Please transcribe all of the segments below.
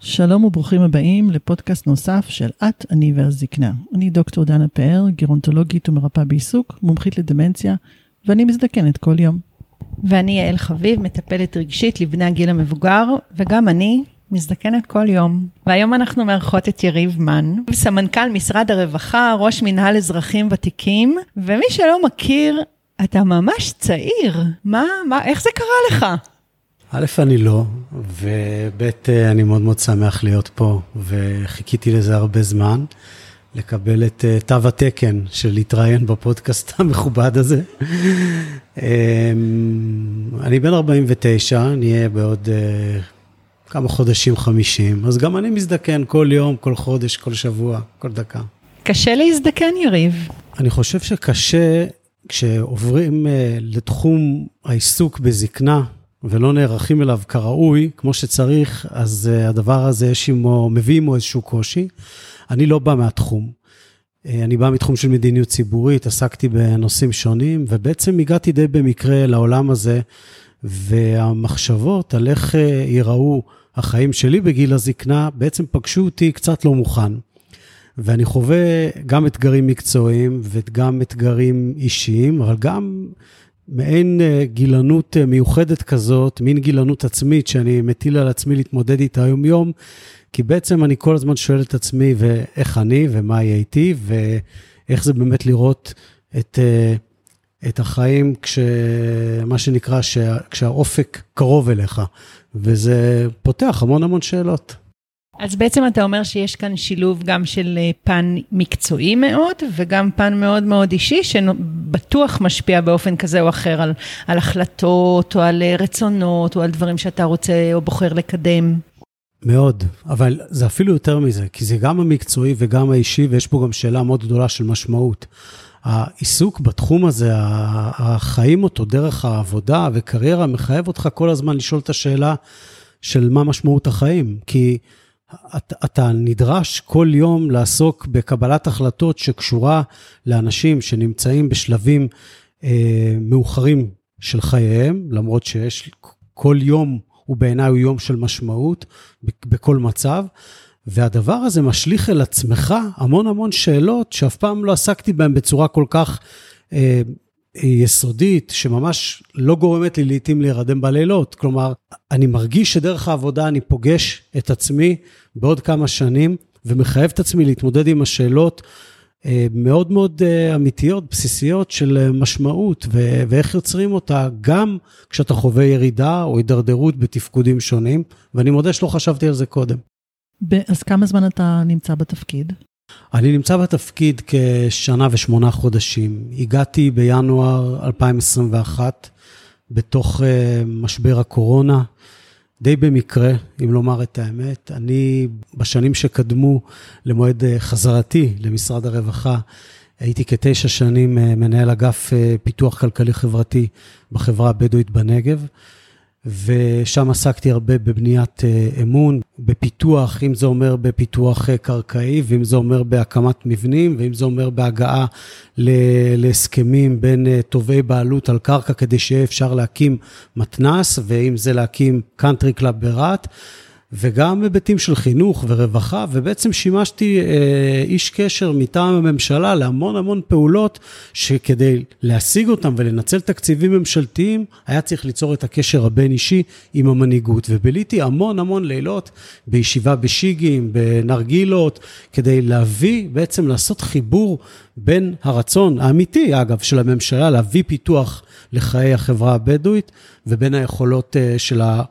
שלום וברוכים הבאים לפודקאסט נוסף של את, אני והזקנה. אני דוקטור דנה פאר, גרונטולוגית ומרפאה בעיסוק, מומחית לדמנציה, ואני מזדקנת כל יום. ואני יעל חביב, מטפלת רגשית לבני הגיל המבוגר, וגם אני מזדקנת כל יום. והיום אנחנו מארחות את יריב מן, סמנכ"ל משרד הרווחה, ראש מנהל אזרחים ותיקים, ומי שלא מכיר, אתה ממש צעיר. מה, מה, איך זה קרה לך? א', אני לא, וב', אני מאוד מאוד שמח להיות פה, וחיכיתי לזה הרבה זמן, לקבל את אה, תו התקן של להתראיין בפודקאסט המכובד הזה. אמ, אני בן 49, נהיה בעוד אה, כמה חודשים 50, אז גם אני מזדקן כל יום, כל חודש, כל שבוע, כל דקה. קשה להזדקן, יריב. אני חושב שקשה כשעוברים אה, לתחום העיסוק בזקנה, ולא נערכים אליו כראוי, כמו שצריך, אז uh, הדבר הזה יש עמו, מביא עמו איזשהו קושי. אני לא בא מהתחום. Uh, אני בא מתחום של מדיניות ציבורית, עסקתי בנושאים שונים, ובעצם הגעתי די במקרה לעולם הזה, והמחשבות על איך ייראו החיים שלי בגיל הזקנה, בעצם פגשו אותי קצת לא מוכן. ואני חווה גם אתגרים מקצועיים וגם אתגרים אישיים, אבל גם מעין אה, גילנות אה, מיוחדת כזאת, מין גילנות עצמית שאני מטיל על עצמי להתמודד איתה היום-יום, כי בעצם אני כל הזמן שואל את עצמי ואיך אני ומה יהיה איתי, ואיך זה באמת לראות את, אה, את החיים כש... מה שנקרא, כשהאופק קרוב אליך, וזה פותח המון המון שאלות. אז בעצם אתה אומר שיש כאן שילוב גם של אה, פן מקצועי מאוד, וגם פן מאוד מאוד אישי, שבטוח משפיע באופן כזה או אחר על, על החלטות, או על אה, רצונות, או על דברים שאתה רוצה או בוחר לקדם. מאוד, אבל זה אפילו יותר מזה, כי זה גם המקצועי וגם האישי, ויש פה גם שאלה מאוד גדולה של משמעות. העיסוק בתחום הזה, החיים אותו דרך העבודה וקריירה, מחייב אותך כל הזמן לשאול את השאלה של מה משמעות החיים. כי אתה, אתה נדרש כל יום לעסוק בקבלת החלטות שקשורה לאנשים שנמצאים בשלבים אה, מאוחרים של חייהם, למרות שיש, כל יום הוא בעיניי הוא יום של משמעות בכל מצב. והדבר הזה משליך אל עצמך המון המון שאלות שאף פעם לא עסקתי בהן בצורה כל כך אה, יסודית, שממש לא גורמת לי לעתים להירדם בלילות. כלומר, אני מרגיש שדרך העבודה אני פוגש את עצמי בעוד כמה שנים, ומחייב את עצמי להתמודד עם השאלות אה, מאוד מאוד אה, אמיתיות, בסיסיות של אה, משמעות, ו- ואיך יוצרים אותה, גם כשאתה חווה ירידה או הידרדרות בתפקודים שונים, ואני מודה שלא חשבתי על זה קודם. אז כמה זמן אתה נמצא בתפקיד? אני נמצא בתפקיד כשנה ושמונה חודשים. הגעתי בינואר 2021, בתוך uh, משבר הקורונה, די במקרה, אם לומר את האמת. אני, בשנים שקדמו למועד uh, חזרתי למשרד הרווחה, הייתי כתשע שנים uh, מנהל אגף פיתוח כלכלי-חברתי בחברה הבדואית בנגב. ושם עסקתי הרבה בבניית אה, אמון, בפיתוח, אם זה אומר בפיתוח אה, קרקעי, ואם זה אומר בהקמת מבנים, ואם זה אומר בהגעה להסכמים בין אה, תובעי בעלות על קרקע, כדי שיהיה אפשר להקים מתנ"ס, ואם זה להקים קאנטרי קלאב ברהט. וגם היבטים של חינוך ורווחה, ובעצם שימשתי אה, איש קשר מטעם הממשלה להמון המון פעולות, שכדי להשיג אותם ולנצל תקציבים ממשלתיים, היה צריך ליצור את הקשר הבין-אישי עם המנהיגות. וביליתי המון המון לילות בישיבה בשיגים, בנרגילות, כדי להביא, בעצם לעשות חיבור בין הרצון האמיתי, אגב, של הממשלה להביא פיתוח לחיי החברה הבדואית, ובין היכולות אה, של ה...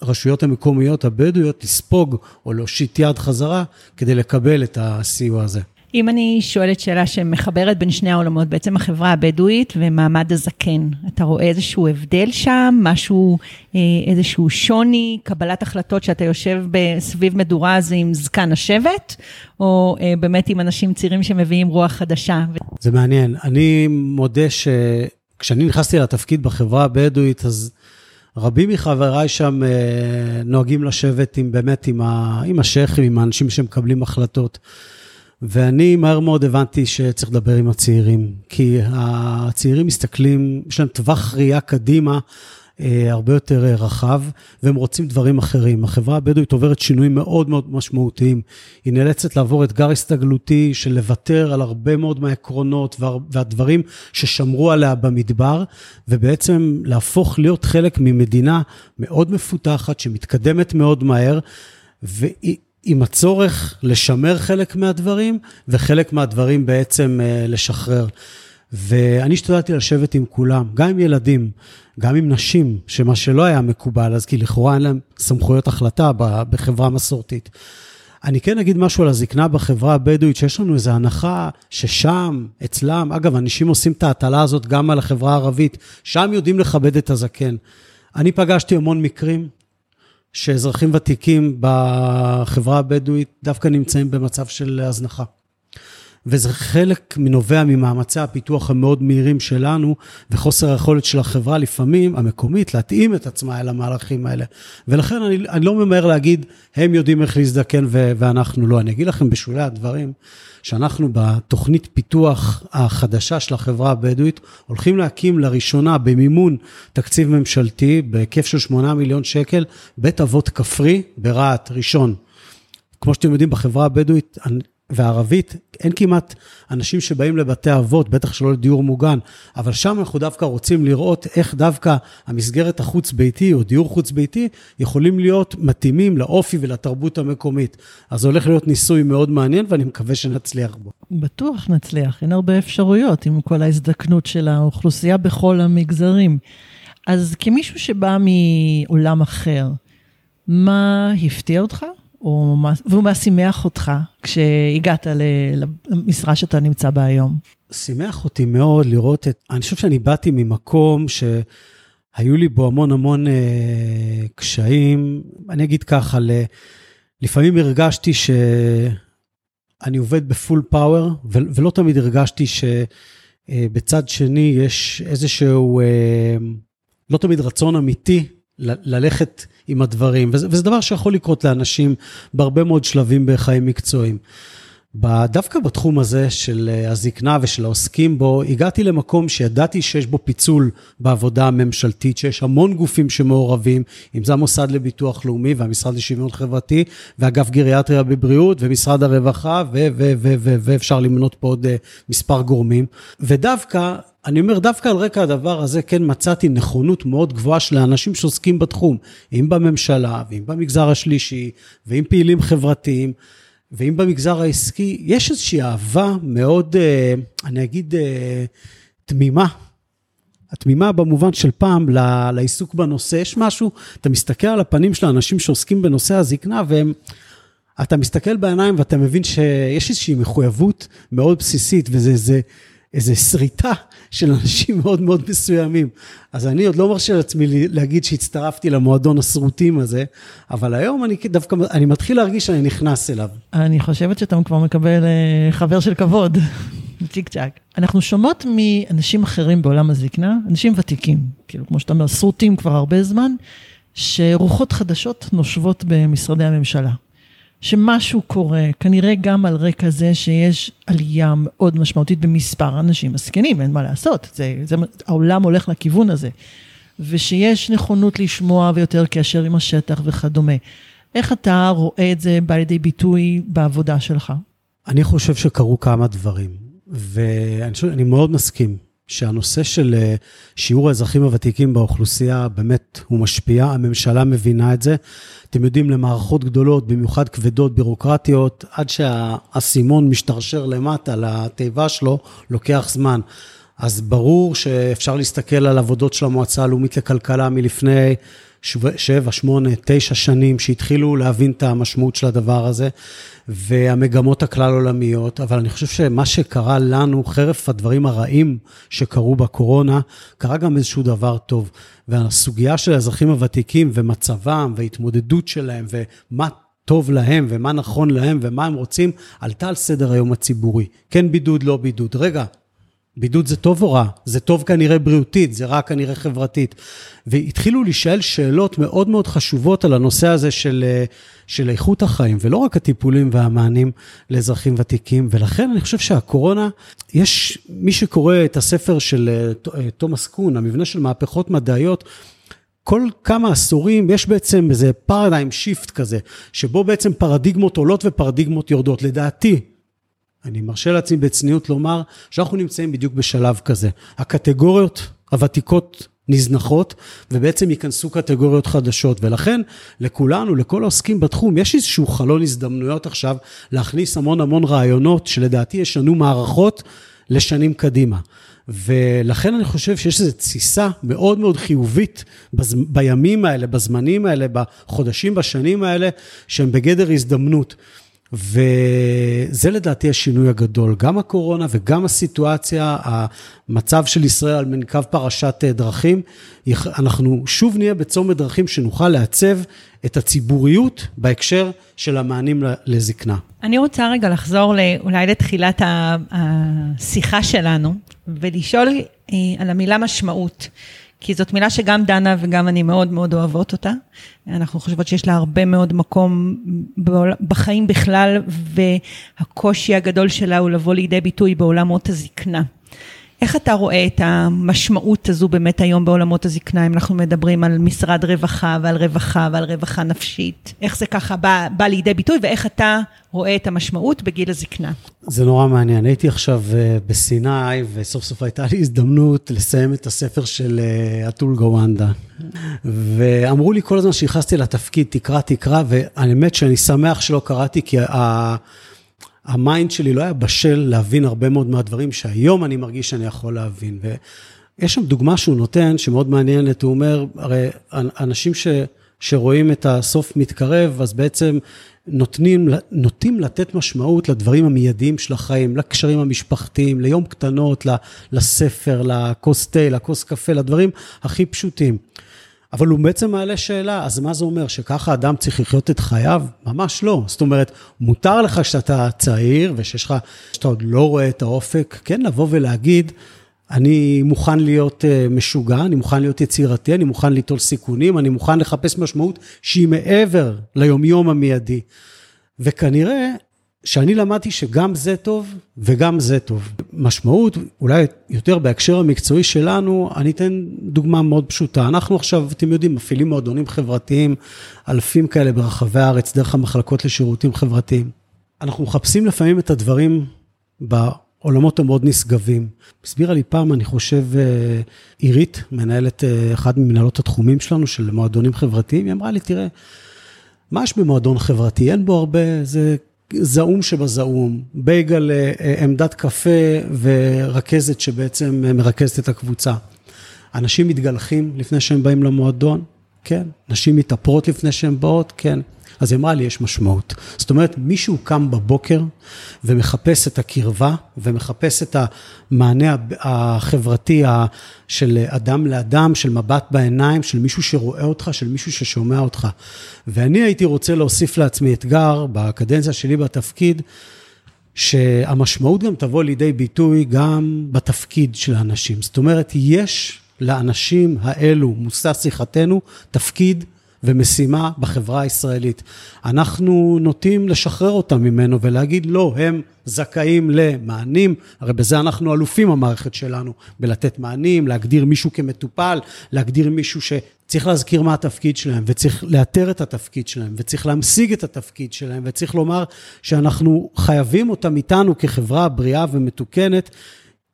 הרשויות המקומיות הבדואיות לספוג או להושיט יד חזרה כדי לקבל את הסיוע הזה. אם אני שואלת שאלה שמחברת בין שני העולמות, בעצם החברה הבדואית ומעמד הזקן, אתה רואה איזשהו הבדל שם, משהו, אה, איזשהו שוני, קבלת החלטות שאתה יושב סביב מדורה הזו עם זקן השבט, או אה, באמת עם אנשים צעירים שמביאים רוח חדשה? זה מעניין. אני מודה שכשאני נכנסתי לתפקיד בחברה הבדואית, אז... רבים מחבריי שם אה, נוהגים לשבת עם, באמת עם, עם השייחים, עם האנשים שמקבלים החלטות. ואני מהר מאוד הבנתי שצריך לדבר עם הצעירים, כי הצעירים מסתכלים, יש להם טווח ראייה קדימה הרבה יותר אה, רחב, והם רוצים דברים אחרים. החברה הבדואית עוברת שינויים מאוד מאוד משמעותיים. היא נאלצת לעבור אתגר הסתגלותי של לוותר על הרבה מאוד מהעקרונות והדברים ששמרו עליה במדבר, ובעצם להפוך להיות חלק ממדינה מאוד מפותחת, שמתקדמת מאוד מהר, ועם הצורך לשמר חלק מהדברים, וחלק מהדברים בעצם אה, לשחרר. ואני השתדלתי לשבת עם כולם, גם עם ילדים, גם עם נשים, שמה שלא היה מקובל, אז כי לכאורה אין להם סמכויות החלטה בחברה מסורתית. אני כן אגיד משהו על הזקנה בחברה הבדואית, שיש לנו איזו הנחה ששם, אצלם, אגב, אנשים עושים את ההטלה הזאת גם על החברה הערבית, שם יודעים לכבד את הזקן. אני פגשתי המון מקרים שאזרחים ותיקים בחברה הבדואית דווקא נמצאים במצב של הזנחה. וזה חלק מנובע ממאמצי הפיתוח המאוד מהירים שלנו, וחוסר היכולת של החברה לפעמים, המקומית, להתאים את עצמה אל המהלכים האלה. ולכן אני, אני לא ממהר להגיד, הם יודעים איך להזדקן ו- ואנחנו לא. אני אגיד לכם בשולי הדברים, שאנחנו בתוכנית פיתוח החדשה של החברה הבדואית, הולכים להקים לראשונה במימון תקציב ממשלתי בהיקף של 8 מיליון שקל, בית אבות כפרי ברהט, ראשון. כמו שאתם יודעים, בחברה הבדואית, וערבית, אין כמעט אנשים שבאים לבתי אבות, בטח שלא לדיור מוגן, אבל שם אנחנו דווקא רוצים לראות איך דווקא המסגרת החוץ-ביתי או דיור חוץ-ביתי יכולים להיות מתאימים לאופי ולתרבות המקומית. אז זה הולך להיות ניסוי מאוד מעניין ואני מקווה שנצליח בו. בטוח נצליח, אין הרבה אפשרויות עם כל ההזדקנות של האוכלוסייה בכל המגזרים. אז כמישהו שבא מעולם אחר, מה הפתיע אותך? או מה, ומה שימח אותך כשהגעת למשרה שאתה נמצא בה היום? שימח אותי מאוד לראות את, אני חושב שאני באתי ממקום שהיו לי בו המון המון אה, קשיים. אני אגיד ככה, ל, לפעמים הרגשתי שאני עובד בפול פאוור, ולא תמיד הרגשתי שבצד אה, שני יש איזשהו, אה, לא תמיד רצון אמיתי ללכת עם הדברים, וזה, וזה דבר שיכול לקרות לאנשים בהרבה מאוד שלבים בחיים מקצועיים. דווקא בתחום הזה של אה, הזקנה ושל העוסקים בו, הגעתי למקום שידעתי שיש בו פיצול בעבודה הממשלתית, שיש המון גופים שמעורבים, אם זה המוסד לביטוח לאומי והמשרד לשוויון חברתי, ואגף גריאטריה בבריאות, ומשרד הרווחה, ואפשר למנות פה עוד אה, מספר גורמים. ודווקא אני אומר, דווקא על רקע הדבר הזה, כן מצאתי נכונות מאוד גבוהה של האנשים שעוסקים בתחום, אם בממשלה, ואם במגזר השלישי, ואם פעילים חברתיים, ואם במגזר העסקי, יש איזושהי אהבה מאוד, אה, אני אגיד, אה, תמימה. התמימה במובן של פעם לעיסוק בנושא, יש משהו, אתה מסתכל על הפנים של האנשים שעוסקים בנושא הזקנה, והם... אתה מסתכל בעיניים ואתה מבין שיש איזושהי מחויבות מאוד בסיסית, וזה זה, איזה שריטה של אנשים מאוד מאוד מסוימים. אז אני עוד לא מרשה לעצמי להגיד שהצטרפתי למועדון הסרוטים הזה, אבל היום אני דווקא, אני מתחיל להרגיש שאני נכנס אליו. אני חושבת שאתה כבר מקבל אה, חבר של כבוד, צ'יק צ'אק. אנחנו שומעות מאנשים אחרים בעולם הזקנה, אנשים ותיקים, כאילו, כמו שאתה אומר, סרוטים כבר הרבה זמן, שרוחות חדשות נושבות במשרדי הממשלה. שמשהו קורה, כנראה גם על רקע זה שיש עלייה מאוד משמעותית במספר אנשים מסכנים, אין מה לעשות, זה, זה, העולם הולך לכיוון הזה. ושיש נכונות לשמוע ויותר קשר עם השטח וכדומה. איך אתה רואה את זה בא לידי ביטוי בעבודה שלך? אני חושב שקרו כמה דברים, ואני מאוד מסכים. שהנושא של אה, שיעור האזרחים הוותיקים באוכלוסייה באמת הוא משפיע, הממשלה מבינה את זה. אתם יודעים, למערכות גדולות, במיוחד כבדות, בירוקרטיות, עד שהאסימון משתרשר למטה לתיבה שלו, לוקח זמן. אז ברור שאפשר להסתכל על עבודות של המועצה הלאומית לכלכלה מלפני שבע, שמונה, תשע שנים, שהתחילו להבין את המשמעות של הדבר הזה, והמגמות הכלל עולמיות, אבל אני חושב שמה שקרה לנו, חרף הדברים הרעים שקרו בקורונה, קרה גם איזשהו דבר טוב. והסוגיה של האזרחים הוותיקים ומצבם וההתמודדות שלהם ומה טוב להם ומה נכון להם ומה הם רוצים, עלתה על סדר היום הציבורי. כן בידוד, לא בידוד. רגע, בידוד זה טוב או רע? זה טוב כנראה בריאותית, זה רע כנראה חברתית. והתחילו להישאל שאלות מאוד מאוד חשובות על הנושא הזה של, אה, של איכות החיים, ולא רק הטיפולים והמענים לאזרחים ותיקים. ולכן אני חושב שהקורונה, יש מי שקורא את הספר של אה, אה, תומאס קון, המבנה של מהפכות מדעיות, כל כמה עשורים יש בעצם איזה פרדיים שיפט כזה, שבו בעצם פרדיגמות עולות ופרדיגמות יורדות. לדעתי, אני מרשה לעצמי בצניעות לומר שאנחנו נמצאים בדיוק בשלב כזה. הקטגוריות הוותיקות נזנחות, ובעצם ייכנסו קטגוריות חדשות. ולכן, לכולנו, לכל העוסקים בתחום, יש איזשהו חלון הזדמנויות עכשיו להכניס המון המון רעיונות, שלדעתי ישנו מערכות לשנים קדימה. ולכן אני חושב שיש איזו תסיסה מאוד מאוד חיובית בז... בימים האלה, בזמנים האלה, בחודשים, בשנים האלה, שהם בגדר הזדמנות. וזה לדעתי השינוי הגדול, גם הקורונה וגם הסיטואציה, המצב של ישראל על קו פרשת אה, דרכים, אנחנו שוב נהיה בצומת דרכים שנוכל לעצב את הציבוריות בהקשר של המענים לזקנה. אני רוצה רגע לחזור אולי לתחילת השיחה שלנו, ולשאול אה, על המילה משמעות. כי זאת מילה שגם דנה וגם אני מאוד מאוד אוהבות אותה. אנחנו חושבות שיש לה הרבה מאוד מקום בחיים בכלל, והקושי הגדול שלה הוא לבוא לידי ביטוי בעולמות הזקנה. איך אתה רואה את המשמעות הזו באמת היום בעולמות הזקנה, אם אנחנו מדברים על משרד רווחה ועל רווחה ועל רווחה נפשית? איך זה ככה בא, בא לידי ביטוי ואיך אתה רואה את המשמעות בגיל הזקנה? זה נורא מעניין. הייתי עכשיו אה, בסיני, וסוף סוף הייתה לי הזדמנות לסיים את הספר של אה, אטול גוואנדה. ואמרו לי כל הזמן שנכנסתי לתפקיד, תקרא, תקרא, והאמת שאני שמח שלא קראתי, כי ה... ה mind שלי לא היה בשל להבין הרבה מאוד מהדברים שהיום אני מרגיש שאני יכול להבין. ויש שם דוגמה שהוא נותן, שמאוד מעניינת, הוא אומר, הרי אנשים ש, שרואים את הסוף מתקרב, אז בעצם נותנים, נוטים לתת משמעות לדברים המיידיים של החיים, לקשרים המשפחתיים, ליום קטנות, לספר, לכוס תה, לכוס קפה, לדברים הכי פשוטים. אבל הוא בעצם מעלה שאלה, אז מה זה אומר, שככה אדם צריך לחיות את חייו? ממש לא. זאת אומרת, מותר לך שאתה צעיר ושיש לך, שאתה עוד לא רואה את האופק, כן לבוא ולהגיד, אני מוכן להיות אה, משוגע, אני מוכן להיות יצירתי, אני מוכן ליטול סיכונים, אני מוכן לחפש משמעות שהיא מעבר ליומיום המיידי. וכנראה שאני למדתי שגם זה טוב וגם זה טוב. משמעות, אולי יותר בהקשר המקצועי שלנו, אני אתן דוגמה מאוד פשוטה. אנחנו עכשיו, אתם יודעים, מפעילים מועדונים חברתיים, אלפים כאלה ברחבי הארץ, דרך המחלקות לשירותים חברתיים. אנחנו מחפשים לפעמים את הדברים בעולמות המאוד נשגבים. הסבירה לי פעם, אני חושב, אה, עירית, מנהלת אה, אחד ממנהלות התחומים שלנו, של מועדונים חברתיים, היא אמרה לי, תראה, מה יש במועדון חברתי? אין בו הרבה, זה זעום שבזעום, בייגל, עמדת קפה ורכזת שבעצם מרכזת את הקבוצה. אנשים מתגלחים לפני שהם באים למועדון? כן. נשים מתאפרות לפני שהן באות? כן. אז היא אמרה לי, יש משמעות. זאת אומרת, מישהו קם בבוקר ומחפש את הקרבה ומחפש את המענה החברתי של אדם לאדם, של מבט בעיניים, של מישהו שרואה אותך, של מישהו ששומע אותך. ואני הייתי רוצה להוסיף לעצמי אתגר בקדנציה שלי בתפקיד, שהמשמעות גם תבוא לידי ביטוי גם בתפקיד של האנשים. זאת אומרת, יש לאנשים האלו, מושא שיחתנו, תפקיד ומשימה בחברה הישראלית. אנחנו נוטים לשחרר אותם ממנו ולהגיד, לא, הם זכאים למענים, הרי בזה אנחנו אלופים, המערכת שלנו, בלתת מענים, להגדיר מישהו כמטופל, להגדיר מישהו שצריך להזכיר מה התפקיד שלהם, וצריך לאתר את התפקיד שלהם, וצריך להמשיג את התפקיד שלהם, וצריך לומר שאנחנו חייבים אותם איתנו כחברה בריאה ומתוקנת.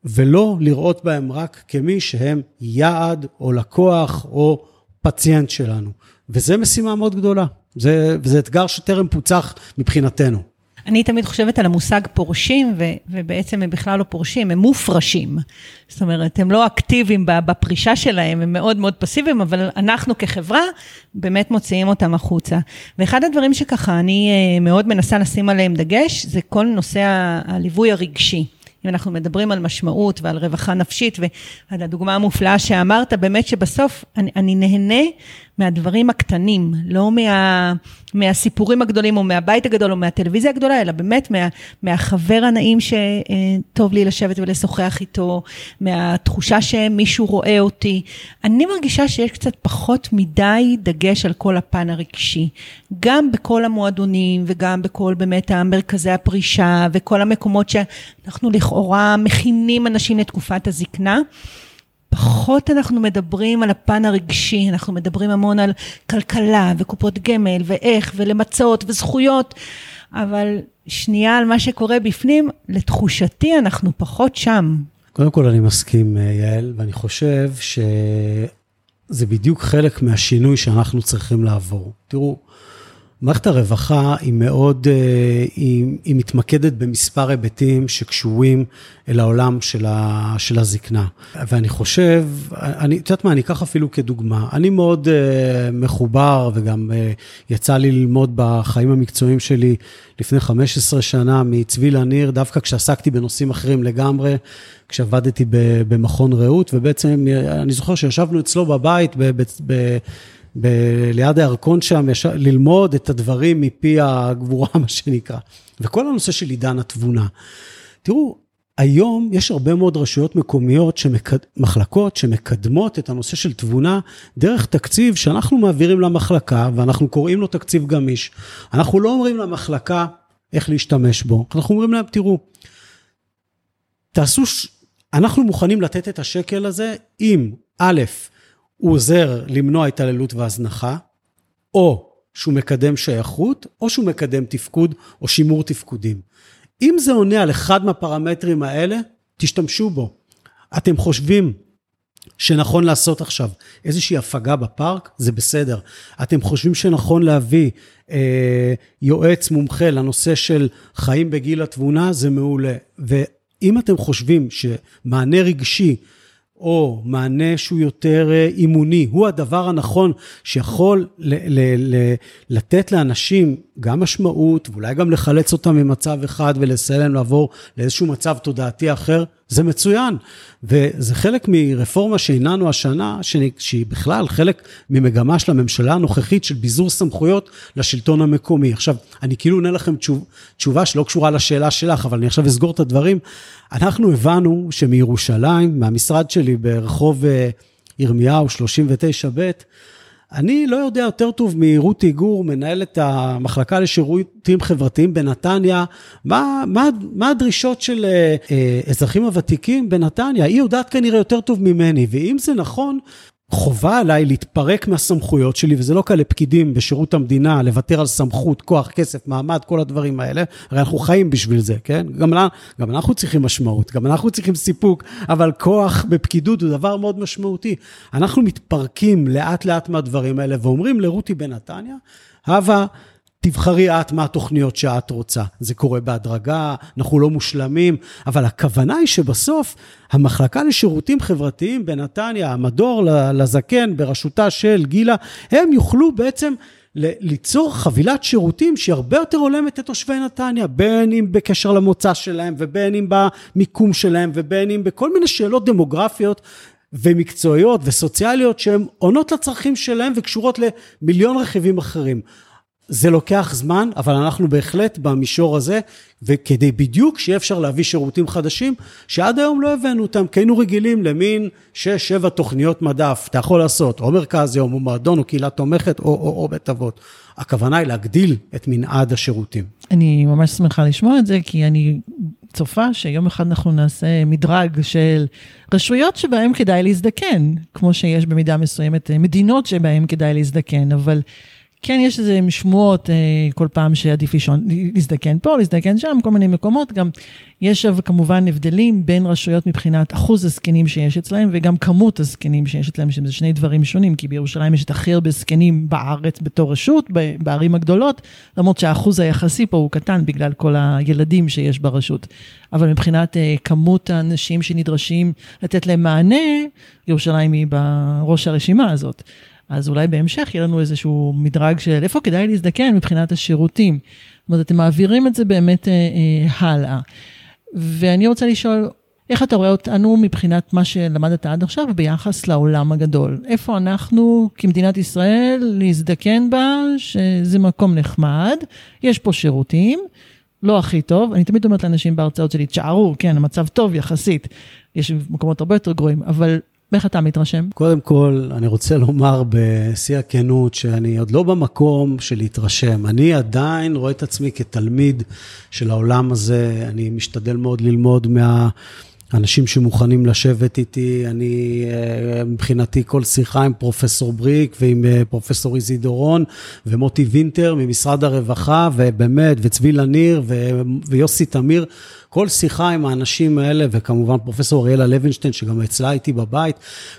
ולא לראות בהם רק כמי שהם יעד או לקוח או פציינט שלנו. וזו משימה מאוד גדולה. זה, וזה אתגר שטרם פוצח מבחינתנו. אני תמיד חושבת על המושג פורשים, ו, ובעצם הם בכלל לא פורשים, הם מופרשים. זאת אומרת, הם לא אקטיביים בפרישה שלהם, הם מאוד מאוד פסיביים, אבל אנחנו כחברה באמת מוציאים אותם החוצה. ואחד הדברים שככה אני אה, מאוד מנסה לשים עליהם דגש, זה כל נושא הליווי הרגשי. אם אנחנו מדברים על משמעות ועל רווחה נפשית, ועל הדוגמה המופלאה שאמרת, באמת שבסוף אני, אני נהנה מהדברים הקטנים, לא מה, מהסיפורים הגדולים או מהבית הגדול או מהטלוויזיה הגדולה, אלא באמת מה, מהחבר הנעים שטוב לי לשבת ולשוחח איתו, מהתחושה שמישהו רואה אותי. אני מרגישה שיש קצת פחות מדי דגש על כל הפן הרגשי, גם בכל המועדונים וגם בכל באמת המרכזי הפרישה וכל המקומות שאנחנו לכאורה מכינים אנשים לתקופת הזקנה. פחות אנחנו מדברים על הפן הרגשי, אנחנו מדברים המון על כלכלה וקופות גמל ואיך ולמצות וזכויות, אבל שנייה על מה שקורה בפנים, לתחושתי אנחנו פחות שם. קודם כל אני מסכים, יעל, ואני חושב שזה בדיוק חלק מהשינוי שאנחנו צריכים לעבור. תראו, מערכת הרווחה היא מאוד, אה, היא, היא מתמקדת במספר היבטים שקשורים אל העולם של, ה, של הזקנה. ואני חושב, אני, את יודעת מה, אני אקח אפילו כדוגמה. אני מאוד uh, מחובר, וגם uh, יצא לי ללמוד בחיים המקצועיים שלי לפני 15 שנה מצבי לניר, דווקא כשעסקתי בנושאים אחרים לגמרי, כשעבדתי במכון רעות, ובעצם אני זוכר שישבנו אצלו בבית, ב, ב, ב- ליד הירקון שם, יש, ללמוד את הדברים מפי הגבורה, מה שנקרא. וכל הנושא של עידן התבונה. תראו, היום יש הרבה מאוד רשויות מקומיות, שמקד... מחלקות שמקדמות את הנושא של תבונה דרך תקציב שאנחנו מעבירים למחלקה, ואנחנו קוראים לו תקציב גמיש. אנחנו לא אומרים למחלקה איך להשתמש בו, אנחנו אומרים להם, תראו, תעשו, ש... אנחנו מוכנים לתת את השקל הזה אם, א', הוא עוזר למנוע התעללות והזנחה, או שהוא מקדם שייכות, או שהוא מקדם תפקוד או שימור תפקודים. אם זה עונה על אחד מהפרמטרים האלה, תשתמשו בו. אתם חושבים שנכון לעשות עכשיו איזושהי הפגה בפארק, זה בסדר. אתם חושבים שנכון להביא אה, יועץ מומחה לנושא של חיים בגיל התבונה, זה מעולה. ואם אתם חושבים שמענה רגשי או מענה שהוא יותר אה, אימוני, הוא הדבר הנכון שיכול ל- ל- ל- לתת לאנשים גם משמעות, ואולי גם לחלץ אותם ממצב אחד ולסייע להם לעבור לאיזשהו מצב תודעתי אחר, זה מצוין. וזה חלק מרפורמה שהנענו השנה, שהיא בכלל חלק ממגמה של הממשלה הנוכחית של ביזור סמכויות לשלטון המקומי. עכשיו, אני כאילו עונה לכם תשוב, תשובה שלא קשורה לשאלה שלך, אבל אני עכשיו אסגור את הדברים. אנחנו הבנו שמירושלים, מהמשרד שלי ברחוב אה, ירמיהו 39ב', אני לא יודע יותר טוב מרותי גור, מנהלת המחלקה לשירותים חברתיים בנתניה, מה, מה, מה הדרישות של אה, אה, אזרחים הוותיקים בנתניה. היא יודעת כנראה יותר טוב ממני, ואם זה נכון, חובה עליי להתפרק מהסמכויות שלי, וזה לא כאלה פקידים בשירות המדינה, לוותר על סמכות, כוח, כסף, מעמד, כל הדברים האלה. הרי אנחנו חיים בשביל זה, כן? גם, גם אנחנו צריכים משמעות, גם אנחנו צריכים סיפוק, אבל כוח בפקידות הוא דבר מאוד משמעותי. אנחנו מתפרקים לאט לאט מהדברים האלה ואומרים לרותי בנתניה, הווה, תבחרי את מה התוכניות שאת רוצה. זה קורה בהדרגה, אנחנו לא מושלמים, אבל הכוונה היא שבסוף המחלקה לשירותים חברתיים בנתניה, המדור לזקן בראשותה של גילה, הם יוכלו בעצם ליצור חבילת שירותים שהיא הרבה יותר הולמת את תושבי נתניה, בין אם בקשר למוצא שלהם, ובין אם במיקום שלהם, ובין אם בכל מיני שאלות דמוגרפיות ומקצועיות וסוציאליות שהן עונות לצרכים שלהם וקשורות למיליון רכיבים אחרים. זה לוקח זמן, אבל אנחנו בהחלט במישור הזה, וכדי בדיוק שיהיה אפשר להביא שירותים חדשים, שעד היום לא הבאנו אותם, כי היינו רגילים למין 6-7 תוכניות מדף, אתה יכול לעשות, או מרכז יום, או מועדון, או קהילה תומכת, או, או, או בית אבות. הכוונה היא להגדיל את מנעד השירותים. אני ממש שמחה לשמוע את זה, כי אני צופה שיום אחד אנחנו נעשה מדרג של רשויות שבהן כדאי להזדקן, כמו שיש במידה מסוימת מדינות שבהן כדאי להזדקן, אבל... כן, יש איזה שמועות אה, כל פעם שעדיף לישון, להזדקן פה, להזדקן שם, כל מיני מקומות. גם יש כמובן הבדלים בין רשויות מבחינת אחוז הזקנים שיש אצלהם, וגם כמות הזקנים שיש אצלהם, שזה שני דברים שונים, כי בירושלים יש את הכי הרבה זקנים בארץ בתור רשות, בערים הגדולות, למרות שהאחוז היחסי פה הוא קטן בגלל כל הילדים שיש ברשות. אבל מבחינת אה, כמות האנשים שנדרשים לתת להם מענה, ירושלים היא בראש הרשימה הזאת. אז אולי בהמשך יהיה לנו איזשהו מדרג של איפה כדאי להזדקן מבחינת השירותים. זאת אומרת, אתם מעבירים את זה באמת אה, אה, הלאה. ואני רוצה לשאול, איך אתה רואה אותנו מבחינת מה שלמדת עד עכשיו ביחס לעולם הגדול? איפה אנחנו כמדינת ישראל להזדקן בה, שזה מקום נחמד, יש פה שירותים, לא הכי טוב, אני תמיד אומרת לאנשים בהרצאות שלי, תשארו, כן, המצב טוב יחסית, יש מקומות הרבה יותר גרועים, אבל איך אתה מתרשם? קודם כל, אני רוצה לומר בשיא הכנות שאני עוד לא במקום של להתרשם. אני עדיין רואה את עצמי כתלמיד של העולם הזה, אני משתדל מאוד ללמוד מה... אנשים שמוכנים לשבת איתי, אני אה, מבחינתי כל שיחה עם פרופסור בריק ועם אה, פרופסור איזי דורון ומוטי וינטר ממשרד הרווחה, ובאמת, וצבי לניר ויוסי תמיר, כל שיחה עם האנשים האלה, וכמובן פרופסור אריאלה לוינשטיין, שגם אצלה איתי בבית,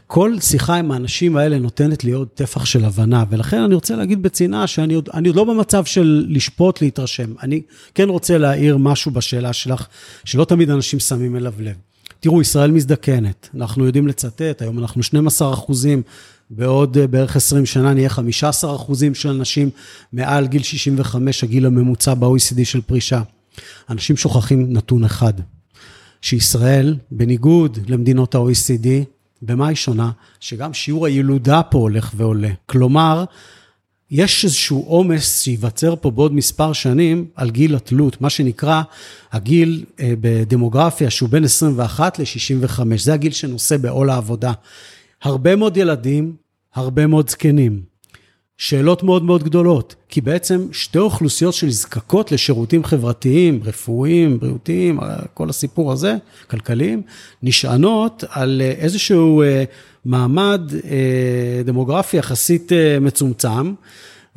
כל שיחה עם האנשים האלה נותנת לי עוד טפח של הבנה, ולכן אני רוצה להגיד בצנעה שאני עוד, עוד לא במצב של לשפוט, להתרשם. אני כן רוצה להעיר משהו בשאלה שלך, שלא תמיד אנשים שמים אליו לב. תראו, ישראל מזדקנת, אנחנו יודעים לצטט, היום אנחנו 12 אחוזים, בעוד אה, בערך 20 שנה נהיה 15 אחוזים של אנשים מעל גיל 65, הגיל הממוצע ב-OECD של פרישה. אנשים שוכחים נתון אחד, שישראל, בניגוד למדינות ה-OECD, במה היא שונה? שגם שיעור הילודה פה הולך ועולה. כלומר, יש איזשהו עומס שייווצר פה בעוד מספר שנים על גיל התלות, מה שנקרא הגיל אה, בדמוגרפיה שהוא בין 21 ל-65, זה הגיל שנושא בעול העבודה. הרבה מאוד ילדים, הרבה מאוד זקנים. שאלות מאוד מאוד גדולות, כי בעצם שתי אוכלוסיות שנזקקות לשירותים חברתיים, רפואיים, בריאותיים, כל הסיפור הזה, כלכליים, נשענות על איזשהו אה, מעמד אה, דמוגרפי יחסית אה, מצומצם.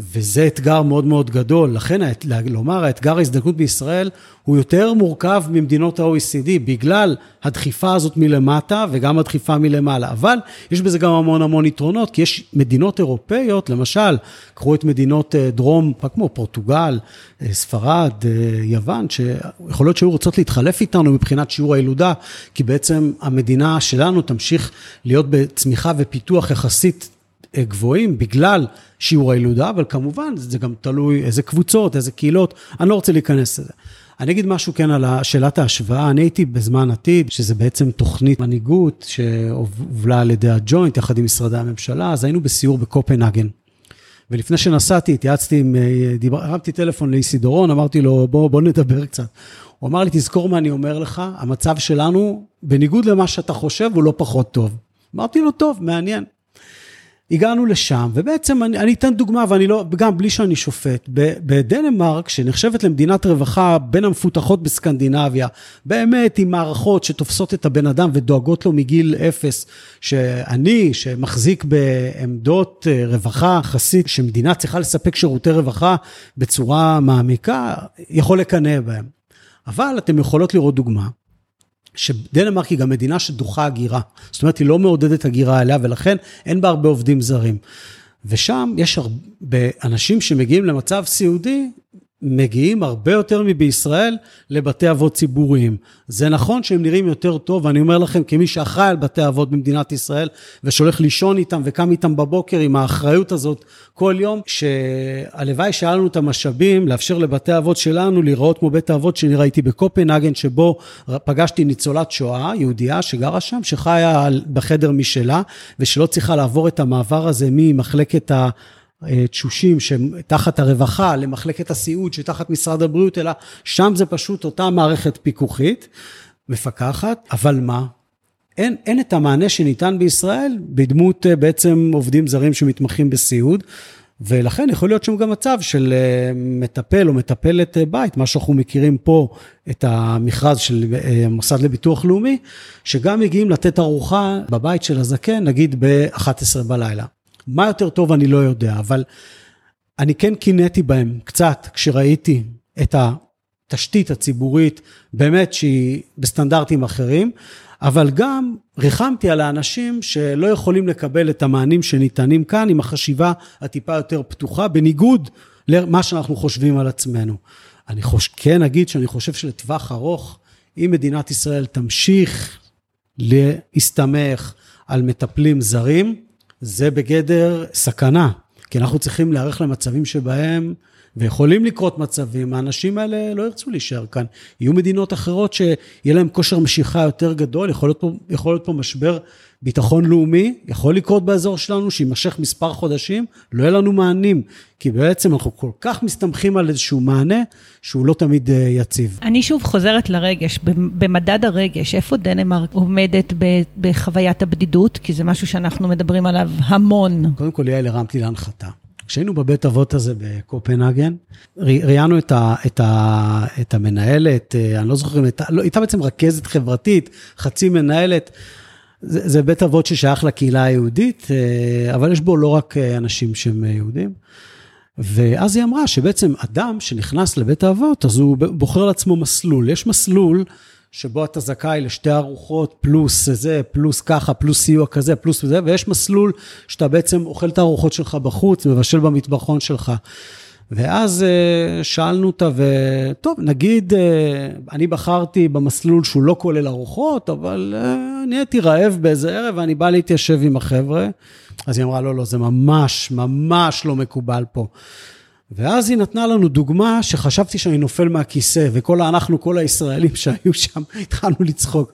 וזה אתגר מאוד מאוד גדול. לכן, לומר, האתגר ההזדקנות בישראל הוא יותר מורכב ממדינות ה-OECD, בגלל הדחיפה הזאת מלמטה וגם הדחיפה מלמעלה. אבל יש בזה גם המון המון יתרונות, כי יש מדינות אירופאיות, למשל, קחו את מדינות אה, דרום, כמו פורטוגל, אה, ספרד, אה, יוון, שיכול להיות שהיו רוצות להתחלף איתנו מבחינת שיעור הילודה, כי בעצם המדינה שלנו תמשיך להיות בצמיחה ופיתוח יחסית גבוהים בגלל שיעור הילודה, אבל כמובן זה גם תלוי איזה קבוצות, איזה קהילות, אני לא רוצה להיכנס לזה. אני אגיד משהו כן על שאלת ההשוואה, אני הייתי בזמן עתיד, שזה בעצם תוכנית מנהיגות שהובלה על ידי הג'וינט יחד עם משרדי הממשלה, אז היינו בסיור בקופנהגן. ולפני שנסעתי, התייעצתי עם, אה, דיבר, הרמתי טלפון לאיסי דורון, אמרתי לו, בוא, בוא נדבר קצת. הוא אמר לי, תזכור מה אני אומר לך, המצב שלנו, בניגוד למה שאתה חושב, הוא לא פחות טוב. אמרתי לו, טוב, מעניין. הגענו לשם, ובעצם אני, אני אתן דוגמה, ואני לא, גם בלי שאני שופט, בדנמרק, שנחשבת למדינת רווחה בין המפותחות בסקנדינביה, באמת עם מערכות שתופסות את הבן אדם ודואגות לו מגיל אפס, שאני, שמחזיק בעמדות אה, רווחה יחסית, שמדינה צריכה לספק שירותי רווחה בצורה מעמיקה, יכול לקנא בהם. אבל אתם יכולות לראות דוגמה. שדנמרק היא גם מדינה שדוחה הגירה. זאת אומרת, היא לא מעודדת הגירה אליה, ולכן אין בה הרבה עובדים זרים. ושם יש הרבה אנשים שמגיעים למצב סיעודי, מגיעים הרבה יותר מבישראל לבתי אבות ציבוריים. זה נכון שהם נראים יותר טוב, ואני אומר לכם, כמי שאחראי על בתי אבות במדינת ישראל, ושהולך לישון איתם וקם איתם בבוקר עם האחריות הזאת כל יום, שהלוואי שהיה לנו את המשאבים לאפשר לבתי אבות שלנו להיראות כמו בית האבות שאני ראיתי בקופנהגן, שבו פגשתי ניצולת שואה, יהודייה שגרה שם, שחיה בחדר משלה, ושלא צריכה לעבור את המעבר הזה ממחלקת ה... תשושים שתחת הרווחה למחלקת הסיעוד שתחת משרד הבריאות, אלא שם זה פשוט אותה מערכת פיקוחית, מפקחת, אבל מה? אין, אין את המענה שניתן בישראל בדמות אה, בעצם עובדים זרים שמתמחים בסיעוד, ולכן יכול להיות שם גם מצב של אה, מטפל או מטפלת אה, בית, מה שאנחנו מכירים פה, את המכרז של המוסד לביטוח לאומי, שגם מגיעים לתת ארוחה בבית של הזקן, נגיד ב-11 בלילה. מה יותר טוב אני לא יודע, אבל אני כן קינאתי בהם קצת כשראיתי את התשתית הציבורית, באמת שהיא בסטנדרטים אחרים, אבל גם ריחמתי על האנשים שלא יכולים לקבל את המענים שניתנים כאן עם החשיבה הטיפה יותר פתוחה, בניגוד למה שאנחנו חושבים על עצמנו. אני חוש... כן אגיד שאני חושב שלטווח ארוך, אם מדינת ישראל תמשיך להסתמך על מטפלים זרים, זה בגדר סכנה, כי אנחנו צריכים להיערך למצבים שבהם ויכולים לקרות מצבים, האנשים האלה לא ירצו להישאר כאן. יהיו מדינות אחרות שיהיה להם כושר משיכה יותר גדול, יכול להיות פה, יכול להיות פה משבר ביטחון לאומי, יכול לקרות באזור שלנו, שיימשך מספר חודשים, לא יהיה לנו מענים, כי בעצם אנחנו כל כך מסתמכים על איזשהו מענה, שהוא לא תמיד אה, יציב. אני שוב חוזרת לרגש, במדד הרגש, איפה דנמרק עומדת בחוויית הבדידות? כי זה משהו שאנחנו מדברים עליו המון. קודם כל, יעל, הרמת לי להנחתה. כשהיינו בבית אבות הזה בקופנהגן, ראיינו את, את, את המנהלת, אה, אני לא זוכר אם הייתה, לא, הייתה בעצם רכזת חברתית, חצי מנהלת. זה, זה בית אבות ששייך לקהילה היהודית, אה, אבל יש בו לא רק אה, אנשים שהם יהודים. ואז היא אמרה שבעצם אדם שנכנס לבית האבות, אז הוא בוחר לעצמו מסלול. יש מסלול שבו אתה זכאי לשתי ארוחות, פלוס זה, פלוס ככה, פלוס סיוע כזה, פלוס זה, ויש מסלול שאתה בעצם אוכל את הארוחות שלך בחוץ, מבשל במטבחון שלך. ואז uh, שאלנו אותה, וטוב, נגיד, uh, אני בחרתי במסלול שהוא לא כולל ארוחות, אבל uh, אני הייתי רעב באיזה ערב ואני בא להתיישב עם החבר'ה. אז היא אמרה, לא, לא, זה ממש, ממש לא מקובל פה. ואז היא נתנה לנו דוגמה שחשבתי שאני נופל מהכיסא, וכל אנחנו, כל הישראלים שהיו שם, התחלנו לצחוק.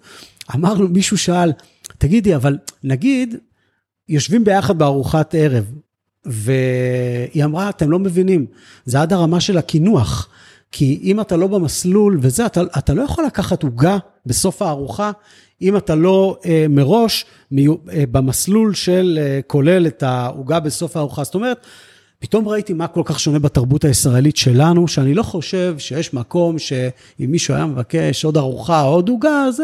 אמרנו, מישהו שאל, תגידי, אבל נגיד, יושבים ביחד בארוחת ערב, והיא אמרה, אתם לא מבינים, זה עד הרמה של הקינוח. כי אם אתה לא במסלול וזה, אתה, אתה לא יכול לקחת עוגה בסוף הארוחה, אם אתה לא אה, מראש מי, אה, במסלול של אה, כולל את העוגה בסוף הארוחה. זאת אומרת, פתאום ראיתי מה כל כך שונה בתרבות הישראלית שלנו, שאני לא חושב שיש מקום שאם מישהו היה מבקש עוד ארוחה או עוד עוגה, אז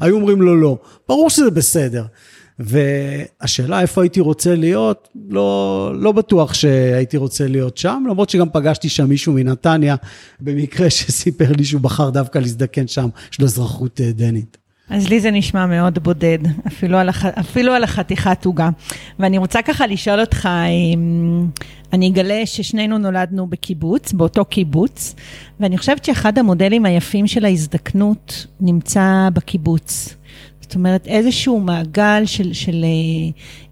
היו אומרים לו לא. ברור שזה בסדר. והשאלה איפה הייתי רוצה להיות, לא, לא בטוח שהייתי רוצה להיות שם, למרות שגם פגשתי שם מישהו מנתניה, במקרה שסיפר לי שהוא בחר דווקא להזדקן שם, יש לו אזרחות אה, דנית. אז לי זה נשמע מאוד בודד, אפילו על, הח... אפילו על החתיכת עוגה. ואני רוצה ככה לשאול אותך, אני אגלה ששנינו נולדנו בקיבוץ, באותו קיבוץ, ואני חושבת שאחד המודלים היפים של ההזדקנות נמצא בקיבוץ. זאת אומרת, איזשהו מעגל של, של אה,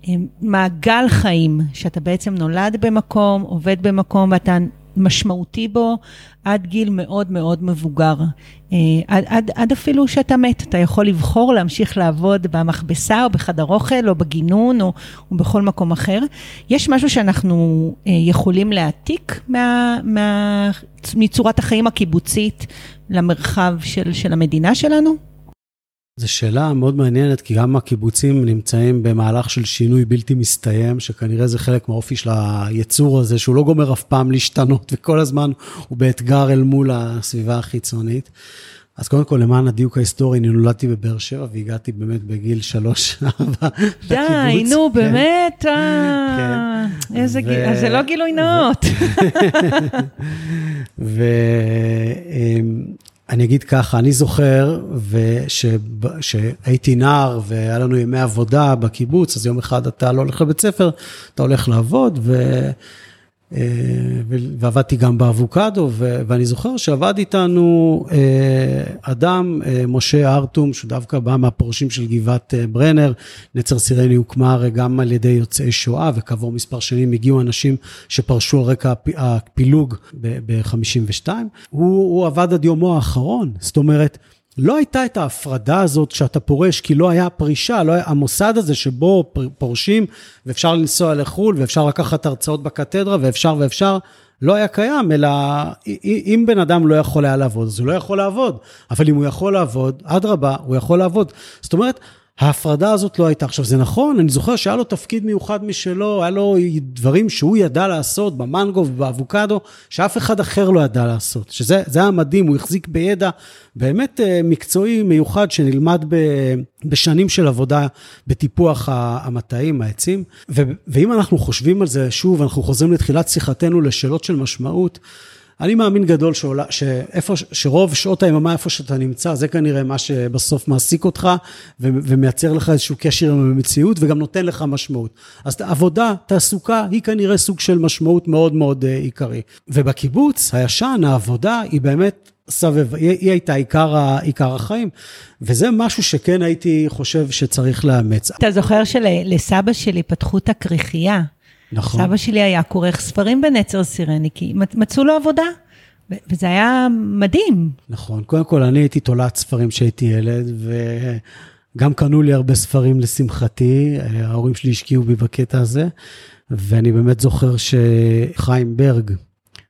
אה, מעגל חיים, שאתה בעצם נולד במקום, עובד במקום, ואתה משמעותי בו עד גיל מאוד מאוד מבוגר. אה, עד, עד, עד אפילו שאתה מת, אתה יכול לבחור להמשיך לעבוד במכבסה או בחדר אוכל או בגינון או, או בכל מקום אחר. יש משהו שאנחנו יכולים להעתיק מה, מה, מצורת החיים הקיבוצית למרחב של, של המדינה שלנו? זו שאלה מאוד מעניינת, כי גם הקיבוצים נמצאים במהלך של שינוי בלתי מסתיים, שכנראה זה חלק מהאופי של היצור הזה, שהוא לא גומר אף פעם להשתנות, וכל הזמן הוא באתגר אל מול הסביבה החיצונית. אז קודם כל, למען הדיוק ההיסטורי, אני נולדתי בבאר שבע והגעתי באמת בגיל שלוש-ארבע לקיבוץ. די, נו, כן. באמת, אה, כן. איזה גיל, אז זה לא גילוי נאות. אני אגיד ככה, אני זוכר שהייתי נער והיה לנו ימי עבודה בקיבוץ, אז יום אחד אתה לא הולך לבית ספר, אתה הולך לעבוד, ו... אה, ועבדתי גם באבוקדו, ואני זוכר שעבד איתנו אה, אדם, אה, משה ארטום, שהוא דווקא בא מהפורשים של גבעת ברנר. נצר סירני הוקמה הרי גם על ידי יוצאי שואה, וכעבור מספר שנים הגיעו אנשים שפרשו על רקע הפילוג ב-52. הוא, הוא עבד עד יומו האחרון, זאת אומרת, לא הייתה את ההפרדה הזאת שאתה פורש, כי לא היה פרישה, לא היה, המוסד הזה שבו פורשים ואפשר לנסוע לחו"ל ואפשר לקחת הרצאות בקתדרה ואפשר ואפשר, לא היה קיים, אלא אם בן אדם לא יכול היה לעבוד, אז הוא לא יכול לעבוד. אבל אם הוא יכול לעבוד, אדרבה, הוא יכול לעבוד. זאת אומרת, ההפרדה הזאת לא הייתה. עכשיו, זה נכון, אני זוכר שהיה לו תפקיד מיוחד משלו, היה לו דברים שהוא ידע לעשות במנגו ובאבוקדו, שאף אחד אחר לא ידע לעשות. שזה היה מדהים, הוא החזיק בידע באמת אה, מקצועי מיוחד שנלמד בשנים של עבודה בטיפוח המטעים, העצים. ואם אנחנו חושבים על זה, שוב, אנחנו חוזרים לתחילת שיחתנו לשאלות של משמעות. אני מאמין גדול שעולה, שאיפה, שרוב שעות היממה, איפה שאתה נמצא, זה כנראה מה שבסוף מעסיק אותך ו, ומייצר לך איזשהו קשר עם המציאות וגם נותן לך משמעות. אז עבודה, תעסוקה, היא כנראה סוג של משמעות מאוד מאוד uh, עיקרי. ובקיבוץ הישן, העבודה היא באמת סבב, היא, היא הייתה עיקר, עיקר החיים, וזה משהו שכן הייתי חושב שצריך לאמץ. אתה זוכר שלסבא שלי פתחו את הכריכייה. נכון. סבא שלי היה כורך ספרים בנצר סירני, כי מצאו לו עבודה, וזה היה מדהים. נכון. קודם כל, אני הייתי תולעת ספרים כשהייתי ילד, וגם קנו לי הרבה ספרים לשמחתי, ההורים שלי השקיעו בי בקטע הזה, ואני באמת זוכר שחיים ברג,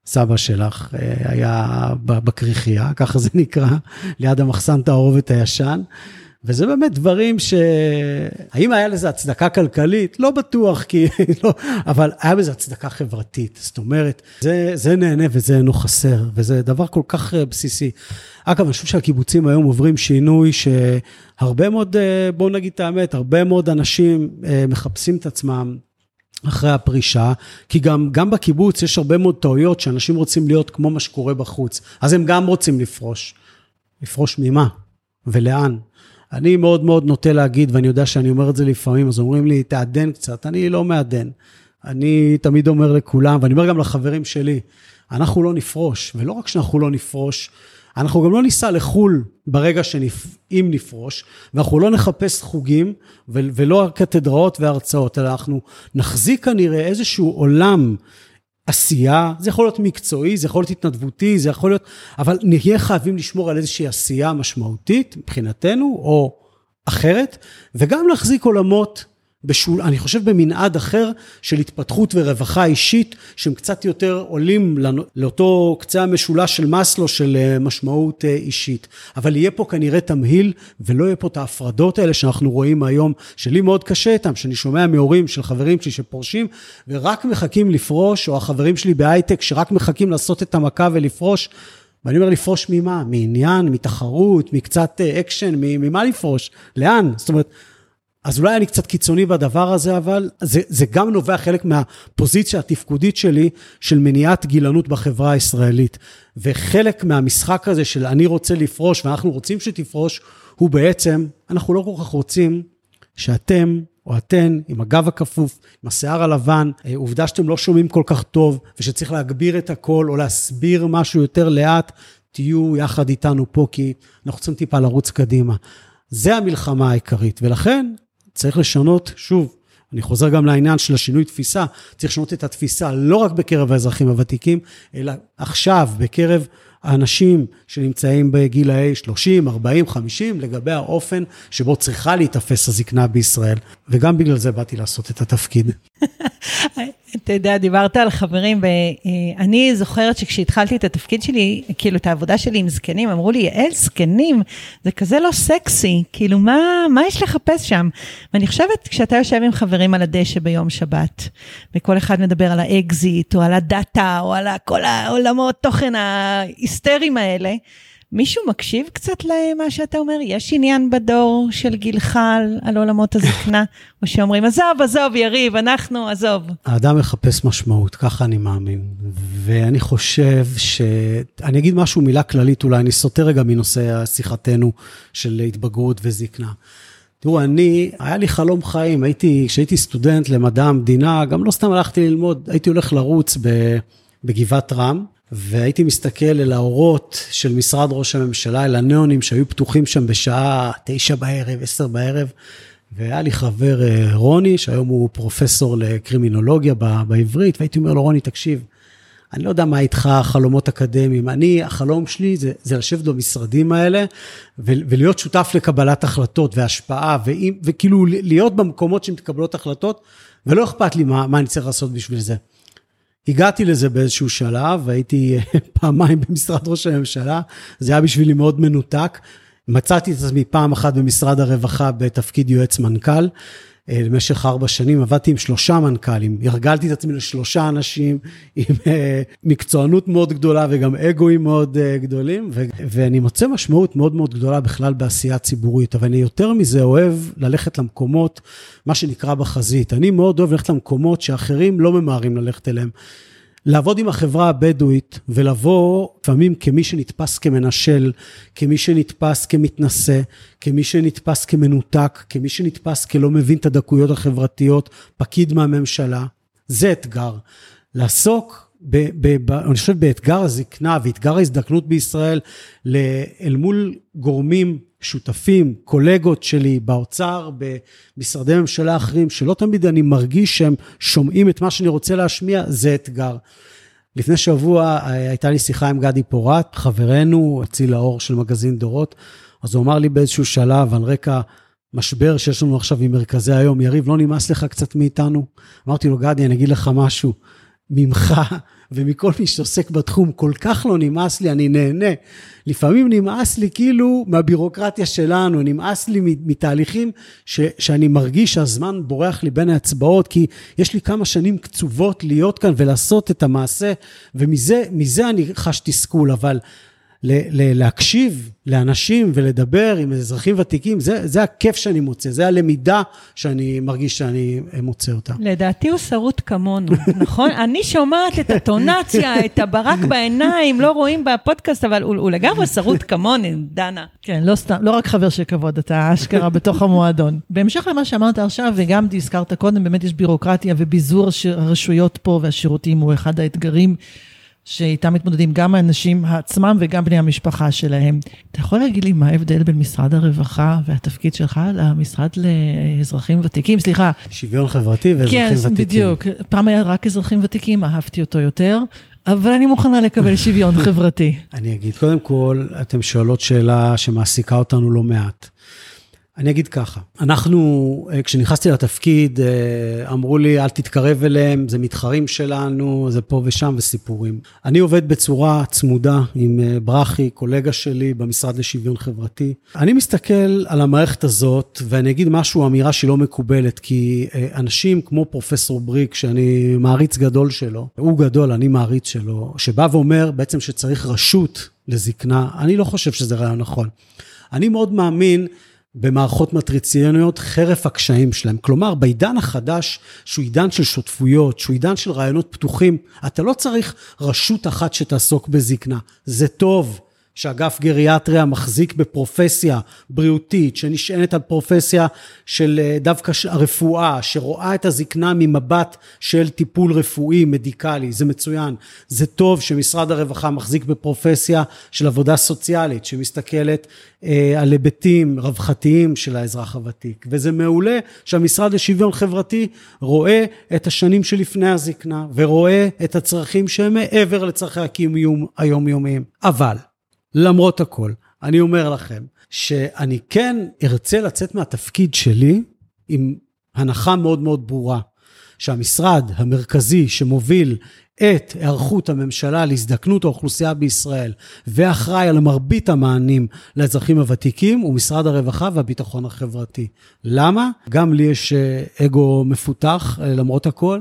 סבא שלך, היה בכריכייה, ככה זה נקרא, ליד המחסן תערובת הישן. וזה באמת דברים ש... האם היה לזה הצדקה כלכלית? לא בטוח, כי לא, אבל היה בזה הצדקה חברתית. זאת אומרת, זה, זה נהנה וזה אינו חסר, וזה דבר כל כך אה, בסיסי. אגב, אני חושב שהקיבוצים היום עוברים שינוי שהרבה מאוד, אה, בואו נגיד את האמת, הרבה מאוד אנשים אה, מחפשים את עצמם אחרי הפרישה, כי גם, גם בקיבוץ יש הרבה מאוד טעויות שאנשים רוצים להיות כמו מה שקורה בחוץ. אז הם גם רוצים לפרוש. לפרוש ממה? ולאן? אני מאוד מאוד נוטה להגיד, ואני יודע שאני אומר את זה לפעמים, אז אומרים לי, תעדן קצת, אני לא מעדן. אני תמיד אומר לכולם, ואני אומר גם לחברים שלי, אנחנו לא נפרוש, ולא רק שאנחנו לא נפרוש, אנחנו גם לא ניסע לחו"ל ברגע שנפ... אם נפרוש, ואנחנו לא נחפש חוגים ולא קתדראות והרצאות, אלא אנחנו נחזיק כנראה איזשהו עולם עשייה, זה יכול להיות מקצועי, זה יכול להיות התנדבותי, זה יכול להיות, אבל נהיה חייבים לשמור על איזושהי עשייה משמעותית מבחינתנו, או אחרת, וגם להחזיק עולמות בשול, אני חושב במנעד אחר של התפתחות ורווחה אישית, שהם קצת יותר עולים לאותו קצה המשולש של מאסלו של אה, משמעות אה, אישית. אבל יהיה פה כנראה תמהיל, ולא יהיה פה את ההפרדות האלה שאנחנו רואים היום, שלי מאוד קשה איתם, שאני שומע מהורים של חברים שלי שפורשים, ורק מחכים לפרוש, או החברים שלי בהייטק שרק מחכים לעשות את המכה ולפרוש. ואני אומר, לפרוש ממה? מעניין, מתחרות, מקצת אה, אקשן, ממה לפרוש? לאן? זאת אומרת, אז אולי אני קצת קיצוני בדבר הזה, אבל זה, זה גם נובע חלק מהפוזיציה התפקודית שלי של מניעת גילנות בחברה הישראלית. וחלק מהמשחק הזה של אני רוצה לפרוש ואנחנו רוצים שתפרוש, הוא בעצם, אנחנו לא כל כך רוצים שאתם או אתן עם הגב הכפוף, עם השיער הלבן, אה, עובדה שאתם לא שומעים כל כך טוב ושצריך להגביר את הקול או להסביר משהו יותר לאט, תהיו יחד איתנו פה כי אנחנו צריכים טיפה לרוץ קדימה. זה המלחמה העיקרית, ולכן צריך לשנות, שוב, אני חוזר גם לעניין של השינוי תפיסה, צריך לשנות את התפיסה לא רק בקרב האזרחים הוותיקים, אלא עכשיו בקרב האנשים שנמצאים בגילאי 30, 40, 50, לגבי האופן שבו צריכה להיתפס הזקנה בישראל. וגם בגלל זה באתי לעשות את התפקיד. אתה יודע, דיברת על חברים, ואני זוכרת שכשהתחלתי את התפקיד שלי, כאילו את העבודה שלי עם זקנים, אמרו לי, יעל, זקנים, זה כזה לא סקסי, כאילו, מה, מה יש לחפש שם? ואני חושבת, כשאתה יושב עם חברים על הדשא ביום שבת, וכל אחד מדבר על האקזיט, או על הדאטה, או על כל העולמות תוכן ההיסטריים האלה, מישהו מקשיב קצת למה שאתה אומר? יש עניין בדור של גילך על, על עולמות הזקנה? או שאומרים, עזוב, עזוב, יריב, אנחנו, עזוב. האדם מחפש משמעות, ככה אני מאמין. ואני חושב ש... אני אגיד משהו, מילה כללית אולי, אני סוטה רגע מנושא שיחתנו של התבגרות וזקנה. תראו, אני, היה לי חלום חיים, הייתי, כשהייתי סטודנט למדע המדינה, גם לא סתם הלכתי ללמוד, הייתי הולך לרוץ בגבעת רם, והייתי מסתכל אל האורות של משרד ראש הממשלה, אל הניאונים שהיו פתוחים שם בשעה תשע בערב, עשר בערב, והיה לי חבר אה, רוני, שהיום הוא פרופסור לקרימינולוגיה בעברית, והייתי אומר לו, רוני, תקשיב, אני לא יודע מה איתך חלומות אקדמיים, אני, החלום שלי זה, זה לשבת במשרדים האלה ולהיות שותף לקבלת החלטות והשפעה, ואם, וכאילו להיות במקומות שמתקבלות החלטות, ולא אכפת לי מה, מה אני צריך לעשות בשביל זה. הגעתי לזה באיזשהו שלב, והייתי פעמיים במשרד ראש הממשלה, זה היה בשבילי מאוד מנותק. מצאתי את עצמי פעם אחת במשרד הרווחה בתפקיד יועץ מנכ"ל. אה, למשך ארבע שנים עבדתי עם שלושה מנכ"לים, הרגלתי את עצמי לשלושה אנשים עם אה, מקצוענות מאוד גדולה וגם אגואים מאוד אה, גדולים, ו- ואני מוצא משמעות מאוד מאוד גדולה בכלל בעשייה ציבורית, אבל אני יותר מזה אוהב ללכת למקומות, מה שנקרא בחזית. אני מאוד אוהב ללכת למקומות שאחרים לא ממהרים ללכת אליהם. לעבוד עם החברה הבדואית ולבוא לפעמים כמי שנתפס כמנשל, כמי שנתפס כמתנשא, כמי שנתפס כמנותק, כמי שנתפס כלא מבין את הדקויות החברתיות, פקיד מהממשלה, זה אתגר. לעסוק, ב, ב, ב, אני חושב, באתגר הזקנה ואתגר ההזדקנות בישראל, אל מול גורמים שותפים, קולגות שלי באוצר, במשרדי ממשלה אחרים, שלא תמיד אני מרגיש שהם שומעים את מה שאני רוצה להשמיע, זה אתגר. לפני שבוע אה, הייתה לי שיחה עם גדי פורט, חברנו, הוציא לאור של מגזין דורות, אז הוא אמר לי באיזשהו שלב, על רקע משבר שיש לנו עכשיו עם מרכזי היום, יריב, לא נמאס לך קצת מאיתנו? אמרתי לו, גדי, אני אגיד לך משהו, ממך ומכל מי שעוסק בתחום, כל כך לא נמאס לי, אני נהנה. לפעמים נמאס לי כאילו מהבירוקרטיה שלנו, נמאס לי מתהליכים ש, שאני מרגיש שהזמן בורח לי בין האצבעות, כי יש לי כמה שנים קצובות להיות כאן ולעשות את המעשה, ומזה אני חש תסכול, אבל להקשיב לאנשים ולדבר עם אזרחים ותיקים, זה, זה הכיף שאני מוצא, זה הלמידה שאני מרגיש שאני מוצא אותה. לדעתי הוא שרוט כמונו, נכון? אני שומעת את הטונציה, את הברק בעיניים, לא רואים בפודקאסט, אבל הוא, הוא לגמרי שרוט כמוני, דנה. כן, לא סתם, לא רק חבר של כבוד, אתה אשכרה בתוך המועדון. בהמשך למה שאמרת עכשיו, וגם הזכרת קודם, באמת יש בירוקרטיה וביזור הרשויות פה והשירותים הוא אחד האתגרים. שאיתם מתמודדים גם האנשים עצמם וגם בני המשפחה שלהם. אתה יכול להגיד לי מה ההבדל בין משרד הרווחה והתפקיד שלך למשרד לאזרחים ותיקים? סליחה. שוויון חברתי ואזרחים כן, ותיקים. כן, בדיוק. פעם היה רק אזרחים ותיקים, אהבתי אותו יותר. אבל אני מוכנה לקבל שוויון חברתי. אני אגיד, קודם כל, אתם שואלות שאלה שמעסיקה אותנו לא מעט. אני אגיד ככה, אנחנו, אה, כשנכנסתי לתפקיד, אה, אמרו לי, אל תתקרב אליהם, זה מתחרים שלנו, זה פה ושם וסיפורים. אני עובד בצורה צמודה עם אה, ברכי, קולגה שלי במשרד לשוויון חברתי. אני מסתכל על המערכת הזאת, ואני אגיד משהו, אמירה שהיא לא מקובלת, כי אנשים כמו פרופסור בריק, שאני מעריץ גדול שלו, הוא גדול, אני מעריץ שלו, שבא ואומר בעצם שצריך רשות לזקנה, אני לא חושב שזה רעיון נכון. אני מאוד מאמין במערכות מטריציוניות חרף הקשיים שלהם. כלומר, בעידן החדש, שהוא עידן של שותפויות, שהוא עידן של רעיונות פתוחים, אתה לא צריך רשות אחת שתעסוק בזקנה. זה טוב, שאגף גריאטריה מחזיק בפרופסיה בריאותית, שנשענת על פרופסיה של אה, דווקא הרפואה, שרואה את הזקנה ממבט של טיפול רפואי, מדיקלי, זה מצוין. זה טוב שמשרד הרווחה מחזיק בפרופסיה של עבודה סוציאלית, שמסתכלת אה, על היבטים רווחתיים של האזרח הוותיק. וזה מעולה שהמשרד לשוויון חברתי רואה את השנים שלפני הזקנה, ורואה את הצרכים שהם מעבר לצרכי הקיום היומיומיים. אבל, למרות הכל, אני אומר לכם שאני כן ארצה לצאת מהתפקיד שלי עם הנחה מאוד מאוד ברורה, שהמשרד המרכזי שמוביל את היערכות הממשלה להזדקנות האוכלוסייה בישראל ואחראי על מרבית המענים לאזרחים הוותיקים הוא משרד הרווחה והביטחון החברתי. למה? גם לי יש אה, אגו מפותח אה, למרות הכל,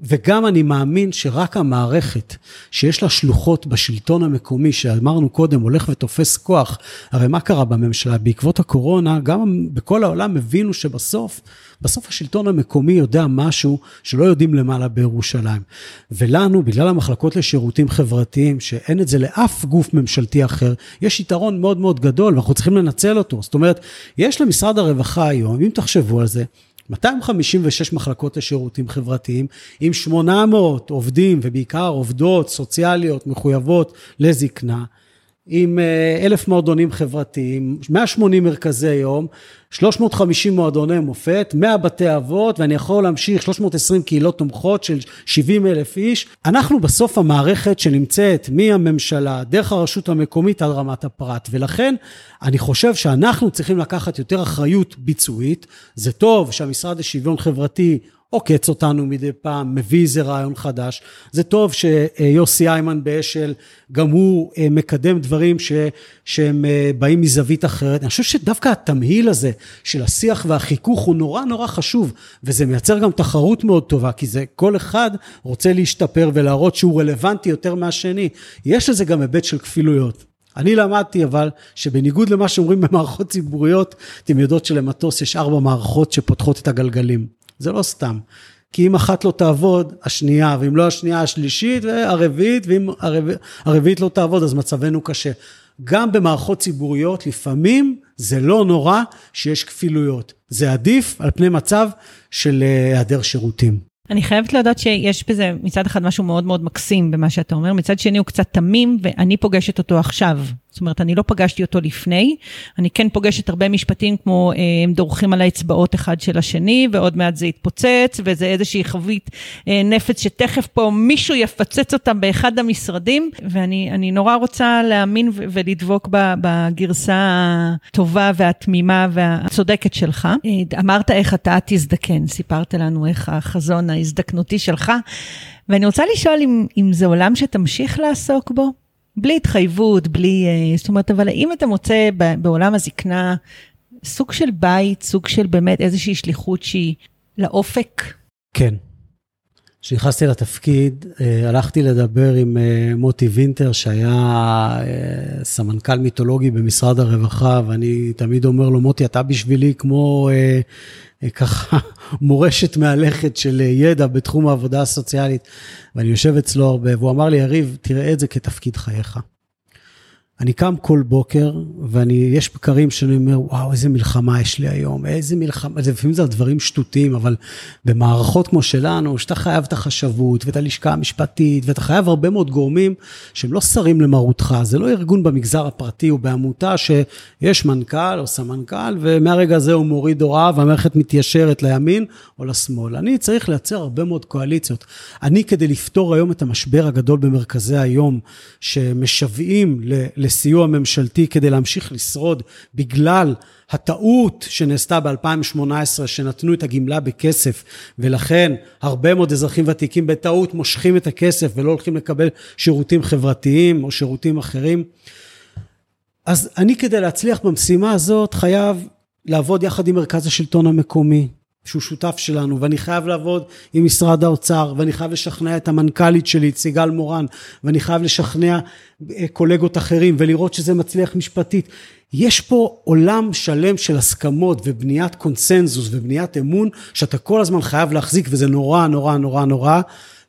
וגם אני מאמין שרק המערכת שיש לה שלוחות בשלטון המקומי, שאמרנו קודם, הולך ותופס כוח, הרי מה קרה בממשלה? בעקבות הקורונה, גם בכל העולם הבינו שבסוף, בסוף השלטון המקומי יודע משהו שלא יודעים למעלה בירושלים. ולנו, בגלל המחלקות לשירותים חברתיים, שאין את זה לאף גוף ממשלתי אחר, יש יתרון מאוד מאוד גדול ואנחנו צריכים לנצל אותו. זאת אומרת, יש למשרד הרווחה היום, אם תחשבו על זה, 256 מחלקות לשירותים חברתיים, עם 800 עובדים ובעיקר עובדות סוציאליות מחויבות לזקנה, עם אה, אלף מועדונים חברתיים, 180 מרכזי יום, 350 מועדוני מופת, 100 בתי אבות, ואני יכול להמשיך 320 קהילות תומכות של 70 אלף איש. אנחנו בסוף המערכת שנמצאת מהממשלה, דרך הרשות המקומית עד רמת הפרט, ולכן אני חושב שאנחנו צריכים לקחת יותר אחריות ביצועית. זה טוב שהמשרד לשוויון חברתי עוקץ אותנו מדי פעם, מביא איזה רעיון חדש. זה טוב שיוסי איימן באשל, גם הוא אה, מקדם דברים ש, שהם אה, באים מזווית אחרת. אני חושב שדווקא התמהיל הזה של השיח והחיכוך הוא נורא נורא חשוב, וזה מייצר גם תחרות מאוד טובה, כי זה כל אחד רוצה להשתפר ולהראות שהוא רלוונטי יותר מהשני. יש לזה גם היבט של כפילויות. אני למדתי אבל שבניגוד למה שאומרים במערכות ציבוריות, אתם יודעות שלמטוס יש ארבע מערכות שפותחות את הגלגלים. זה לא סתם. כי אם אחת לא תעבוד, השנייה, ואם לא השנייה, השלישית והרביעית, ואם הרביע, הרביעית לא תעבוד, אז מצבנו קשה. גם במערכות ציבוריות, לפעמים זה לא נורא שיש כפילויות. זה עדיף על פני מצב של אה, היעדר שירותים. אני חייבת להודות שיש בזה מצד אחד משהו מאוד מאוד מקסים במה שאתה אומר, מצד שני הוא קצת תמים, ואני פוגשת אותו עכשיו. זאת אומרת, אני לא פגשתי אותו לפני, אני כן פוגשת הרבה משפטים כמו אה, הם דורכים על האצבעות אחד של השני, ועוד מעט זה יתפוצץ, וזה איזושהי חבית אה, נפץ שתכף פה מישהו יפצץ אותם באחד המשרדים, ואני נורא רוצה להאמין ולדבוק בגרסה הטובה והתמימה והצודקת שלך. אמרת איך אתה תזדקן, סיפרת לנו איך החזון ההזדקנותי שלך, ואני רוצה לשאול אם, אם זה עולם שתמשיך לעסוק בו? בלי התחייבות, בלי... אה, זאת אומרת, אבל האם אתה מוצא בעולם הזקנה סוג של בית, סוג של באמת איזושהי שליחות שהיא לאופק? כן. כשנכנסתי לתפקיד, אה, הלכתי לדבר עם אה, מוטי וינטר, שהיה סמנכ"ל מיתולוגי במשרד הרווחה, ואני תמיד אומר לו, מוטי, אתה בשבילי כמו ככה מורשת מהלכת של ידע בתחום העבודה הסוציאלית, ואני יושב אצלו הרבה, והוא אמר לי, יריב, תראה את זה כתפקיד חייך. אני קם כל בוקר, ואני, יש בקרים שאני אומר, וואו, איזה מלחמה יש לי היום, איזה מלחמה, לפעמים זה דברים שטותיים, אבל במערכות כמו שלנו, שאתה חייב את החשבות ואת הלשכה המשפטית, ואתה חייב הרבה מאוד גורמים שהם לא שרים למרותך, זה לא ארגון במגזר הפרטי או בעמותה שיש מנכ"ל או סמנכ"ל, ומהרגע הזה הוא מוריד הוראה והמערכת מתיישרת לימין או לשמאל. אני צריך לייצר הרבה מאוד קואליציות. אני, כדי לפתור היום את המשבר הגדול במרכזי היום, שמשוועים ל... לסיוע ממשלתי כדי להמשיך לשרוד בגלל הטעות שנעשתה ב-2018, שנתנו את הגמלה בכסף, ולכן הרבה מאוד אזרחים ותיקים בטעות מושכים את הכסף ולא הולכים לקבל שירותים חברתיים או שירותים אחרים. אז אני כדי להצליח במשימה הזאת חייב לעבוד יחד עם מרכז השלטון המקומי, שהוא שותף שלנו, ואני חייב לעבוד עם משרד האוצר, ואני חייב לשכנע את המנכ"לית שלי, את סיגל מורן, ואני חייב לשכנע אה, קולגות אחרים, ולראות שזה מצליח משפטית. יש פה עולם שלם של הסכמות ובניית קונסנזוס ובניית אמון, שאתה כל הזמן חייב להחזיק, וזה נורא, נורא, נורא, נורא.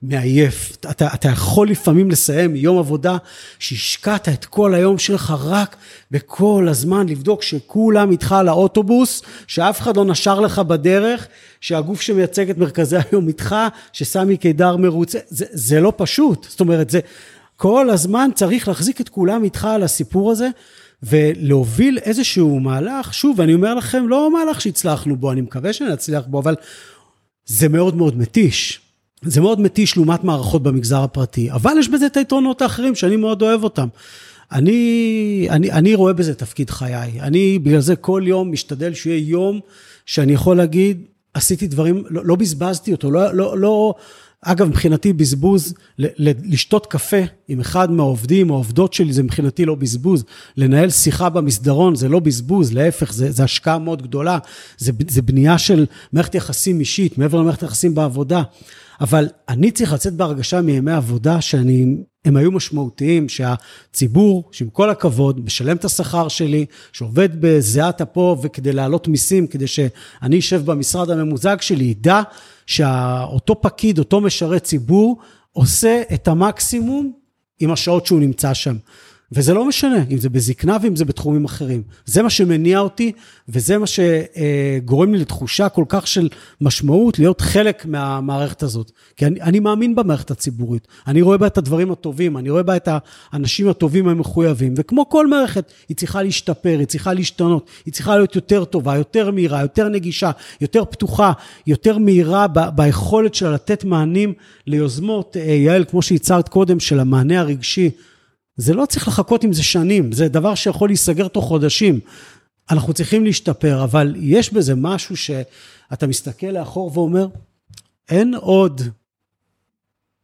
מעייף. אתה, אתה יכול לפעמים לסיים יום עבודה שהשקעת את כל היום שלך רק בכל הזמן לבדוק שכולם איתך על האוטובוס, שאף אחד לא נשר לך בדרך, שהגוף שמייצג את מרכזי היום איתך, שסמי קידר מרוצה, זה, זה לא פשוט. זאת אומרת, זה כל הזמן צריך להחזיק את כולם איתך על הסיפור הזה. ולהוביל איזשהו מהלך, שוב, אני אומר לכם, לא מהלך שהצלחנו בו, אני מקווה שנצליח בו, אבל זה מאוד מאוד מתיש. זה מאוד מתיש לעומת מערכות במגזר הפרטי, אבל יש בזה את היתרונות האחרים שאני מאוד אוהב אותם. אני, אני, אני רואה בזה תפקיד חיי. אני בגלל זה כל יום משתדל שיהיה יום שאני יכול להגיד, עשיתי דברים, לא, לא בזבזתי אותו, לא, לא, לא, אגב, מבחינתי בזבוז, ל, ל, לשתות קפה עם אחד מהעובדים או העובדות שלי, זה מבחינתי לא בזבוז. לנהל שיחה במסדרון זה לא בזבוז, להפך, זה, זה השקעה מאוד גדולה. זה, זה בנייה של מערכת יחסים אישית, מעבר למערכת יחסים בעבודה. אבל אני צריך לצאת בהרגשה מימי עבודה שאני, הם היו משמעותיים, שהציבור, שעם כל הכבוד, משלם את השכר שלי, שעובד בזיעת אפו וכדי להעלות מיסים, כדי שאני אשב במשרד הממוזג שלי, ידע שאותו פקיד, אותו משרת ציבור, עושה את המקסימום עם השעות שהוא נמצא שם. וזה לא משנה, אם זה בזקנה ואם זה בתחומים אחרים. זה מה שמניע אותי, וזה מה שגורם לי לתחושה כל כך של משמעות, להיות חלק מהמערכת הזאת. כי אני, אני מאמין במערכת הציבורית. אני רואה בה את הדברים הטובים, אני רואה בה את האנשים הטובים המחויבים, וכמו כל מערכת, היא צריכה להשתפר, היא צריכה להשתנות, היא צריכה להיות יותר טובה, יותר מהירה, יותר נגישה, יותר פתוחה, יותר מהירה ב- ביכולת שלה לתת מענים ליוזמות, אה, יעל, כמו שהצהרת קודם, של המענה הרגשי. זה לא צריך לחכות עם זה שנים, זה דבר שיכול להיסגר תוך חודשים. אנחנו צריכים להשתפר, אבל יש בזה משהו שאתה מסתכל לאחור ואומר, אין עוד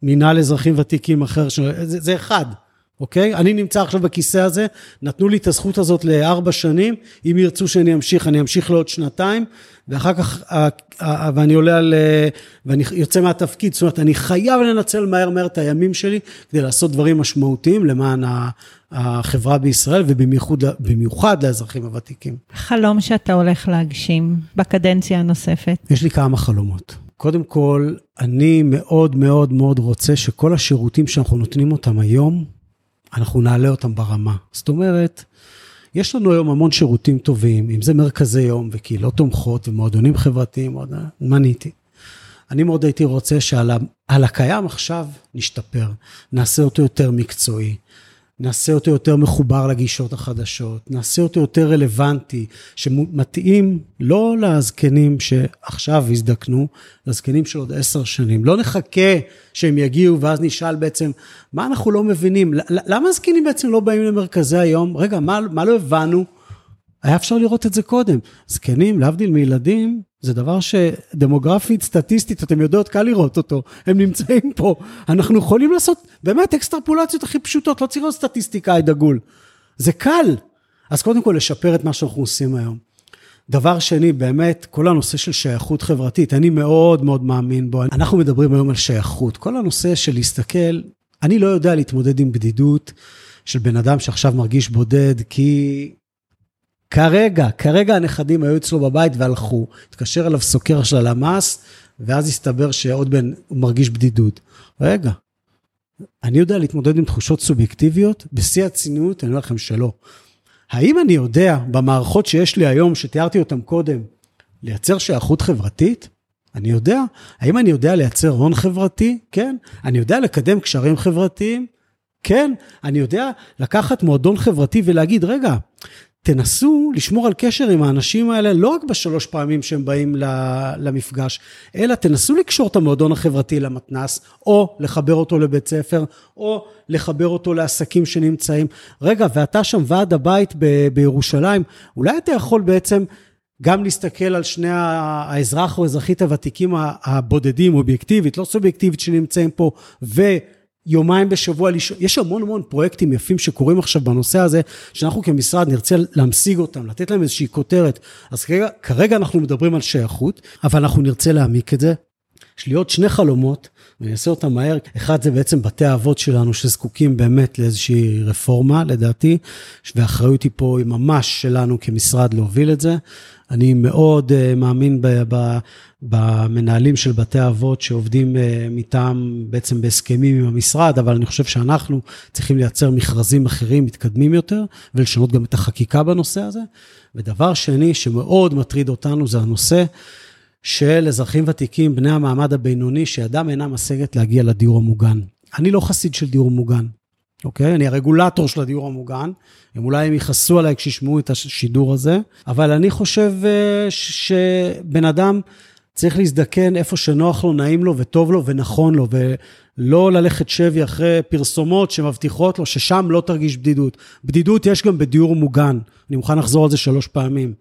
מינהל אזרחים ותיקים אחר, זה, זה אחד. אוקיי? אני נמצא עכשיו בכיסא הזה, נתנו לי את הזכות הזאת לארבע שנים, אם ירצו שאני אמשיך, אני אמשיך לעוד שנתיים, ואחר כך, ואני עולה על, ואני יוצא מהתפקיד, זאת אומרת, אני חייב לנצל מהר מהר את הימים שלי כדי לעשות דברים משמעותיים למען החברה בישראל, ובמיוחד לאזרחים הוותיקים. חלום שאתה הולך להגשים בקדנציה הנוספת. יש לי כמה חלומות. קודם כל, אני מאוד מאוד מאוד רוצה שכל השירותים שאנחנו נותנים אותם היום, אנחנו נעלה אותם ברמה. זאת אומרת, יש לנו היום המון שירותים טובים, אם זה מרכזי יום וקהילות תומכות ומועדונים חברתיים, עוד מניתי. אני מאוד הייתי רוצה שעל הקיים עכשיו נשתפר, נעשה אותו יותר מקצועי, נעשה אותו יותר מחובר לגישות החדשות, נעשה אותו יותר רלוונטי, שמתאים לא לזקנים שעכשיו הזדקנו, לזקנים של עוד עשר שנים. לא נחכה שהם יגיעו ואז נשאל בעצם, מה אנחנו לא מבינים? למה הזקנים בעצם לא באים למרכזי היום? רגע, מה, מה לא הבנו? היה אפשר לראות את זה קודם. זקנים, להבדיל מילדים, זה דבר שדמוגרפית, סטטיסטית, אתם יודעות, קל לראות אותו, הם נמצאים פה. אנחנו יכולים לעשות באמת אקסטרפולציות הכי פשוטות, לא צריך להיות סטטיסטיקאי דגול. זה קל. אז קודם כל, לשפר את מה שאנחנו עושים היום. דבר שני, באמת, כל הנושא של שייכות חברתית, אני מאוד מאוד מאמין בו. אנחנו מדברים היום על שייכות. כל הנושא של להסתכל, אני לא יודע להתמודד עם בדידות של בן אדם שעכשיו מרגיש בודד, כי כרגע, כרגע הנכדים היו אצלו בבית והלכו. התקשר אליו סוקר של הלמ"ס, ואז הסתבר שעוד בן, מרגיש בדידות. רגע, אני יודע להתמודד עם תחושות סובייקטיביות? בשיא הצניעות, אני אומר לכם שלא. האם אני יודע, במערכות שיש לי היום, שתיארתי אותן קודם, לייצר שייכות חברתית? אני יודע. האם אני יודע לייצר הון חברתי? כן. אני יודע לקדם קשרים חברתיים? כן. אני יודע לקחת מועדון חברתי ולהגיד, רגע, תנסו לשמור על קשר עם האנשים האלה, לא רק בשלוש פעמים שהם באים למפגש, אלא תנסו לקשור את המועדון החברתי למתנ"ס, או לחבר אותו לבית ספר, או לחבר אותו לעסקים שנמצאים. רגע, ואתה שם ועד הבית ב- בירושלים, אולי אתה יכול בעצם גם להסתכל על שני האזרח או האזרחית הוותיקים הבודדים, אובייקטיבית, לא סובייקטיבית, שנמצאים פה, ו... יומיים בשבוע, יש המון המון פרויקטים יפים שקורים עכשיו בנושא הזה, שאנחנו כמשרד נרצה להמשיג אותם, לתת להם איזושהי כותרת. אז כרגע, כרגע אנחנו מדברים על שייכות, אבל אנחנו נרצה להעמיק את זה. יש לי עוד שני חלומות, ואני אעשה אותם מהר. אחד זה בעצם בתי האבות שלנו, שזקוקים באמת לאיזושהי רפורמה, לדעתי, והאחריות היא פה היא ממש שלנו כמשרד להוביל את זה. אני מאוד uh, מאמין ב, ב, במנהלים של בתי האבות שעובדים uh, מטעם, בעצם בהסכמים עם המשרד, אבל אני חושב שאנחנו צריכים לייצר מכרזים אחרים, מתקדמים יותר, ולשנות גם את החקיקה בנושא הזה. ודבר שני שמאוד מטריד אותנו זה הנושא של אזרחים ותיקים, בני המעמד הבינוני, שידם אינה משגת להגיע לדיור המוגן. אני לא חסיד של דיור מוגן. אוקיי? אני הרגולטור של הדיור המוגן, הם אולי הם יכעסו עליי כשישמעו את השידור הזה, אבל אני חושב אה, שבן אדם צריך להזדקן איפה שנוח לו, נעים לו וטוב לו ונכון לו, ולא ללכת שבי אחרי פרסומות שמבטיחות לו ששם לא תרגיש בדידות. בדידות יש גם בדיור מוגן, אני מוכן לחזור על זה שלוש פעמים.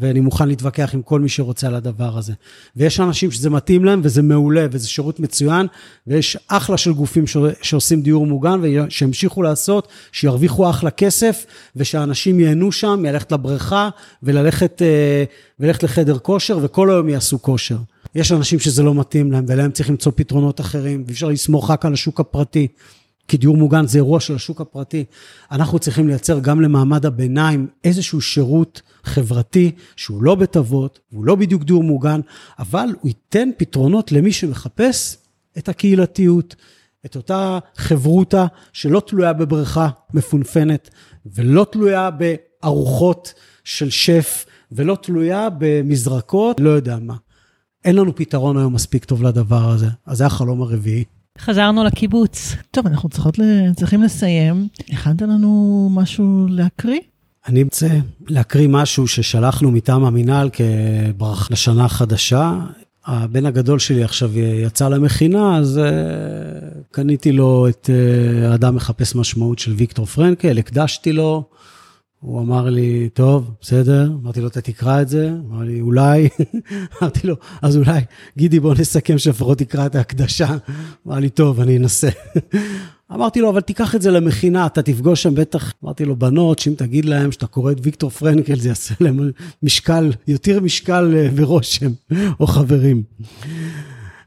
ואני מוכן להתווכח עם כל מי שרוצה על הדבר הזה. ויש אנשים שזה מתאים להם, וזה מעולה, וזה שירות מצוין, ויש אחלה של גופים ש... שעושים דיור מוגן, ושימשיכו לעשות, שירוויחו אחלה כסף, ושאנשים ייהנו שם מללכת לבריכה, וללכת, אה, וללכת לחדר כושר, וכל היום יעשו כושר. יש אנשים שזה לא מתאים להם, ולהם צריך למצוא פתרונות אחרים, ואי אפשר לסמוך רק על השוק הפרטי. כי דיור מוגן זה אירוע של השוק הפרטי. אנחנו צריכים לייצר גם למעמד הביניים איזשהו שירות חברתי שהוא לא בית אבות, והוא לא בדיוק דיור מוגן, אבל הוא ייתן פתרונות למי שמחפש את הקהילתיות, את אותה חברותה שלא תלויה בבריכה מפונפנת, ולא תלויה בארוחות של שף, ולא תלויה במזרקות, לא יודע מה. אין לנו פתרון היום מספיק טוב לדבר הזה, אז זה החלום הרביעי. חזרנו לקיבוץ. טוב, אנחנו צריכות, צריכים לסיים. הכנת לנו משהו להקריא? אני רוצה להקריא משהו ששלחנו מטעם המינהל כברכה לשנה החדשה. הבן הגדול שלי עכשיו יצא למכינה, אז uh, קניתי לו את uh, האדם מחפש משמעות של ויקטור פרנקל, הקדשתי לו. הוא אמר לי, טוב, בסדר. אמרתי לו, אתה תקרא את זה? אמר לי, אולי. אמרתי לו, אז אולי, גידי, בוא נסכם שלפחות תקרא את ההקדשה. אמר לי, טוב, אני אנסה. אמרתי לו, אבל תיקח את זה למכינה, אתה תפגוש שם בטח, אמרתי לו, בנות, שאם תגיד להם שאתה קורא את ויקטור פרנקל, זה יעשה להם משקל, יותר משקל אה, ורושם, או חברים.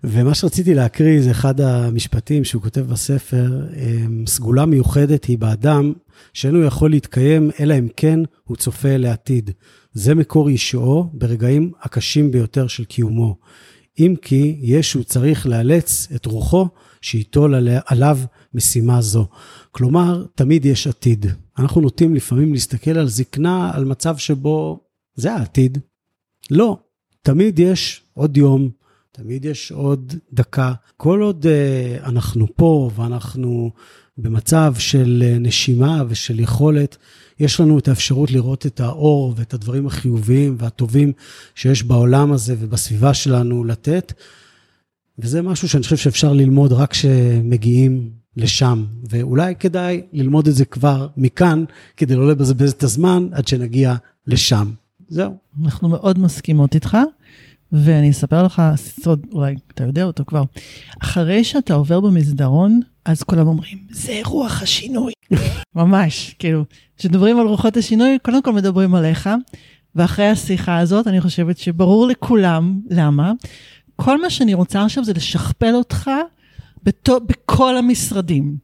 ומה שרציתי להקריא זה אחד המשפטים שהוא כותב בספר, אמ, סגולה מיוחדת היא באדם שאינו יכול להתקיים, אלא אם כן הוא צופה לעתיד. זה מקור ישועו ברגעים הקשים ביותר של קיומו. אם כי ישו צריך לאלץ את רוחו שייטול עליו משימה זו. כלומר, תמיד יש עתיד. אנחנו נוטים לפעמים להסתכל על זקנה, על מצב שבו זה העתיד. לא, תמיד יש עוד יום, תמיד יש עוד דקה. כל עוד uh, אנחנו פה ואנחנו במצב של אה, נשימה ושל יכולת, יש לנו את האפשרות לראות את האור ואת הדברים החיוביים והטובים שיש בעולם הזה ובסביבה שלנו לתת. וזה משהו שאני חושב שאפשר ללמוד רק כשמגיעים לשם, ואולי כדאי ללמוד את זה כבר מכאן, כדי לא לבזבז את הזמן עד שנגיע לשם. זהו. אנחנו מאוד מסכימות איתך, ואני אספר לך סוד, אולי אתה יודע אותו כבר. אחרי שאתה עובר במסדרון, אז כולם אומרים, זה רוח השינוי. ממש, כאילו, כשמדברים על רוחות השינוי, קודם כל מדברים עליך, ואחרי השיחה הזאת, אני חושבת שברור לכולם למה. כל מה שאני רוצה עכשיו זה לשכפל אותך בתו, בכל המשרדים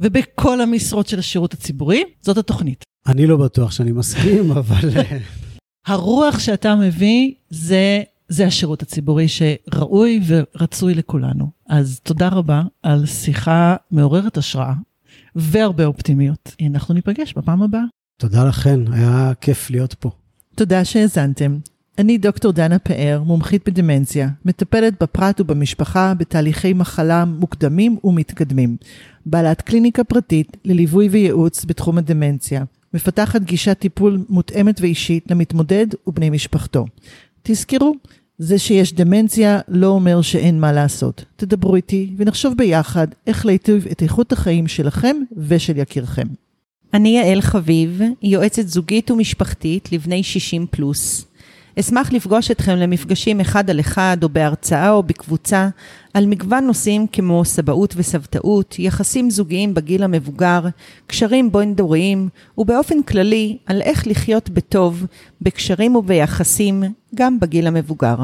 ובכל המשרות של השירות הציבורי, זאת התוכנית. אני לא בטוח שאני מסכים, אבל... הרוח שאתה מביא זה, זה השירות הציבורי שראוי ורצוי לכולנו. אז תודה רבה על שיחה מעוררת השראה והרבה אופטימיות. אנחנו ניפגש בפעם הבאה. תודה לכן, היה כיף להיות פה. תודה שהאזנתם. אני דוקטור דנה פאר, מומחית בדמנציה, מטפלת בפרט ובמשפחה בתהליכי מחלה מוקדמים ומתקדמים. בעלת קליניקה פרטית לליווי וייעוץ בתחום הדמנציה. מפתחת גישת טיפול מותאמת ואישית למתמודד ובני משפחתו. תזכרו, זה שיש דמנציה לא אומר שאין מה לעשות. תדברו איתי ונחשוב ביחד איך להיטיב את איכות החיים שלכם ושל יקירכם. אני יעל חביב, יועצת זוגית ומשפחתית לבני 60 פלוס. אשמח לפגוש אתכם למפגשים אחד על אחד או בהרצאה או בקבוצה על מגוון נושאים כמו סבאות וסבתאות, יחסים זוגיים בגיל המבוגר, קשרים בין-דוריים ובאופן כללי על איך לחיות בטוב בקשרים וביחסים גם בגיל המבוגר.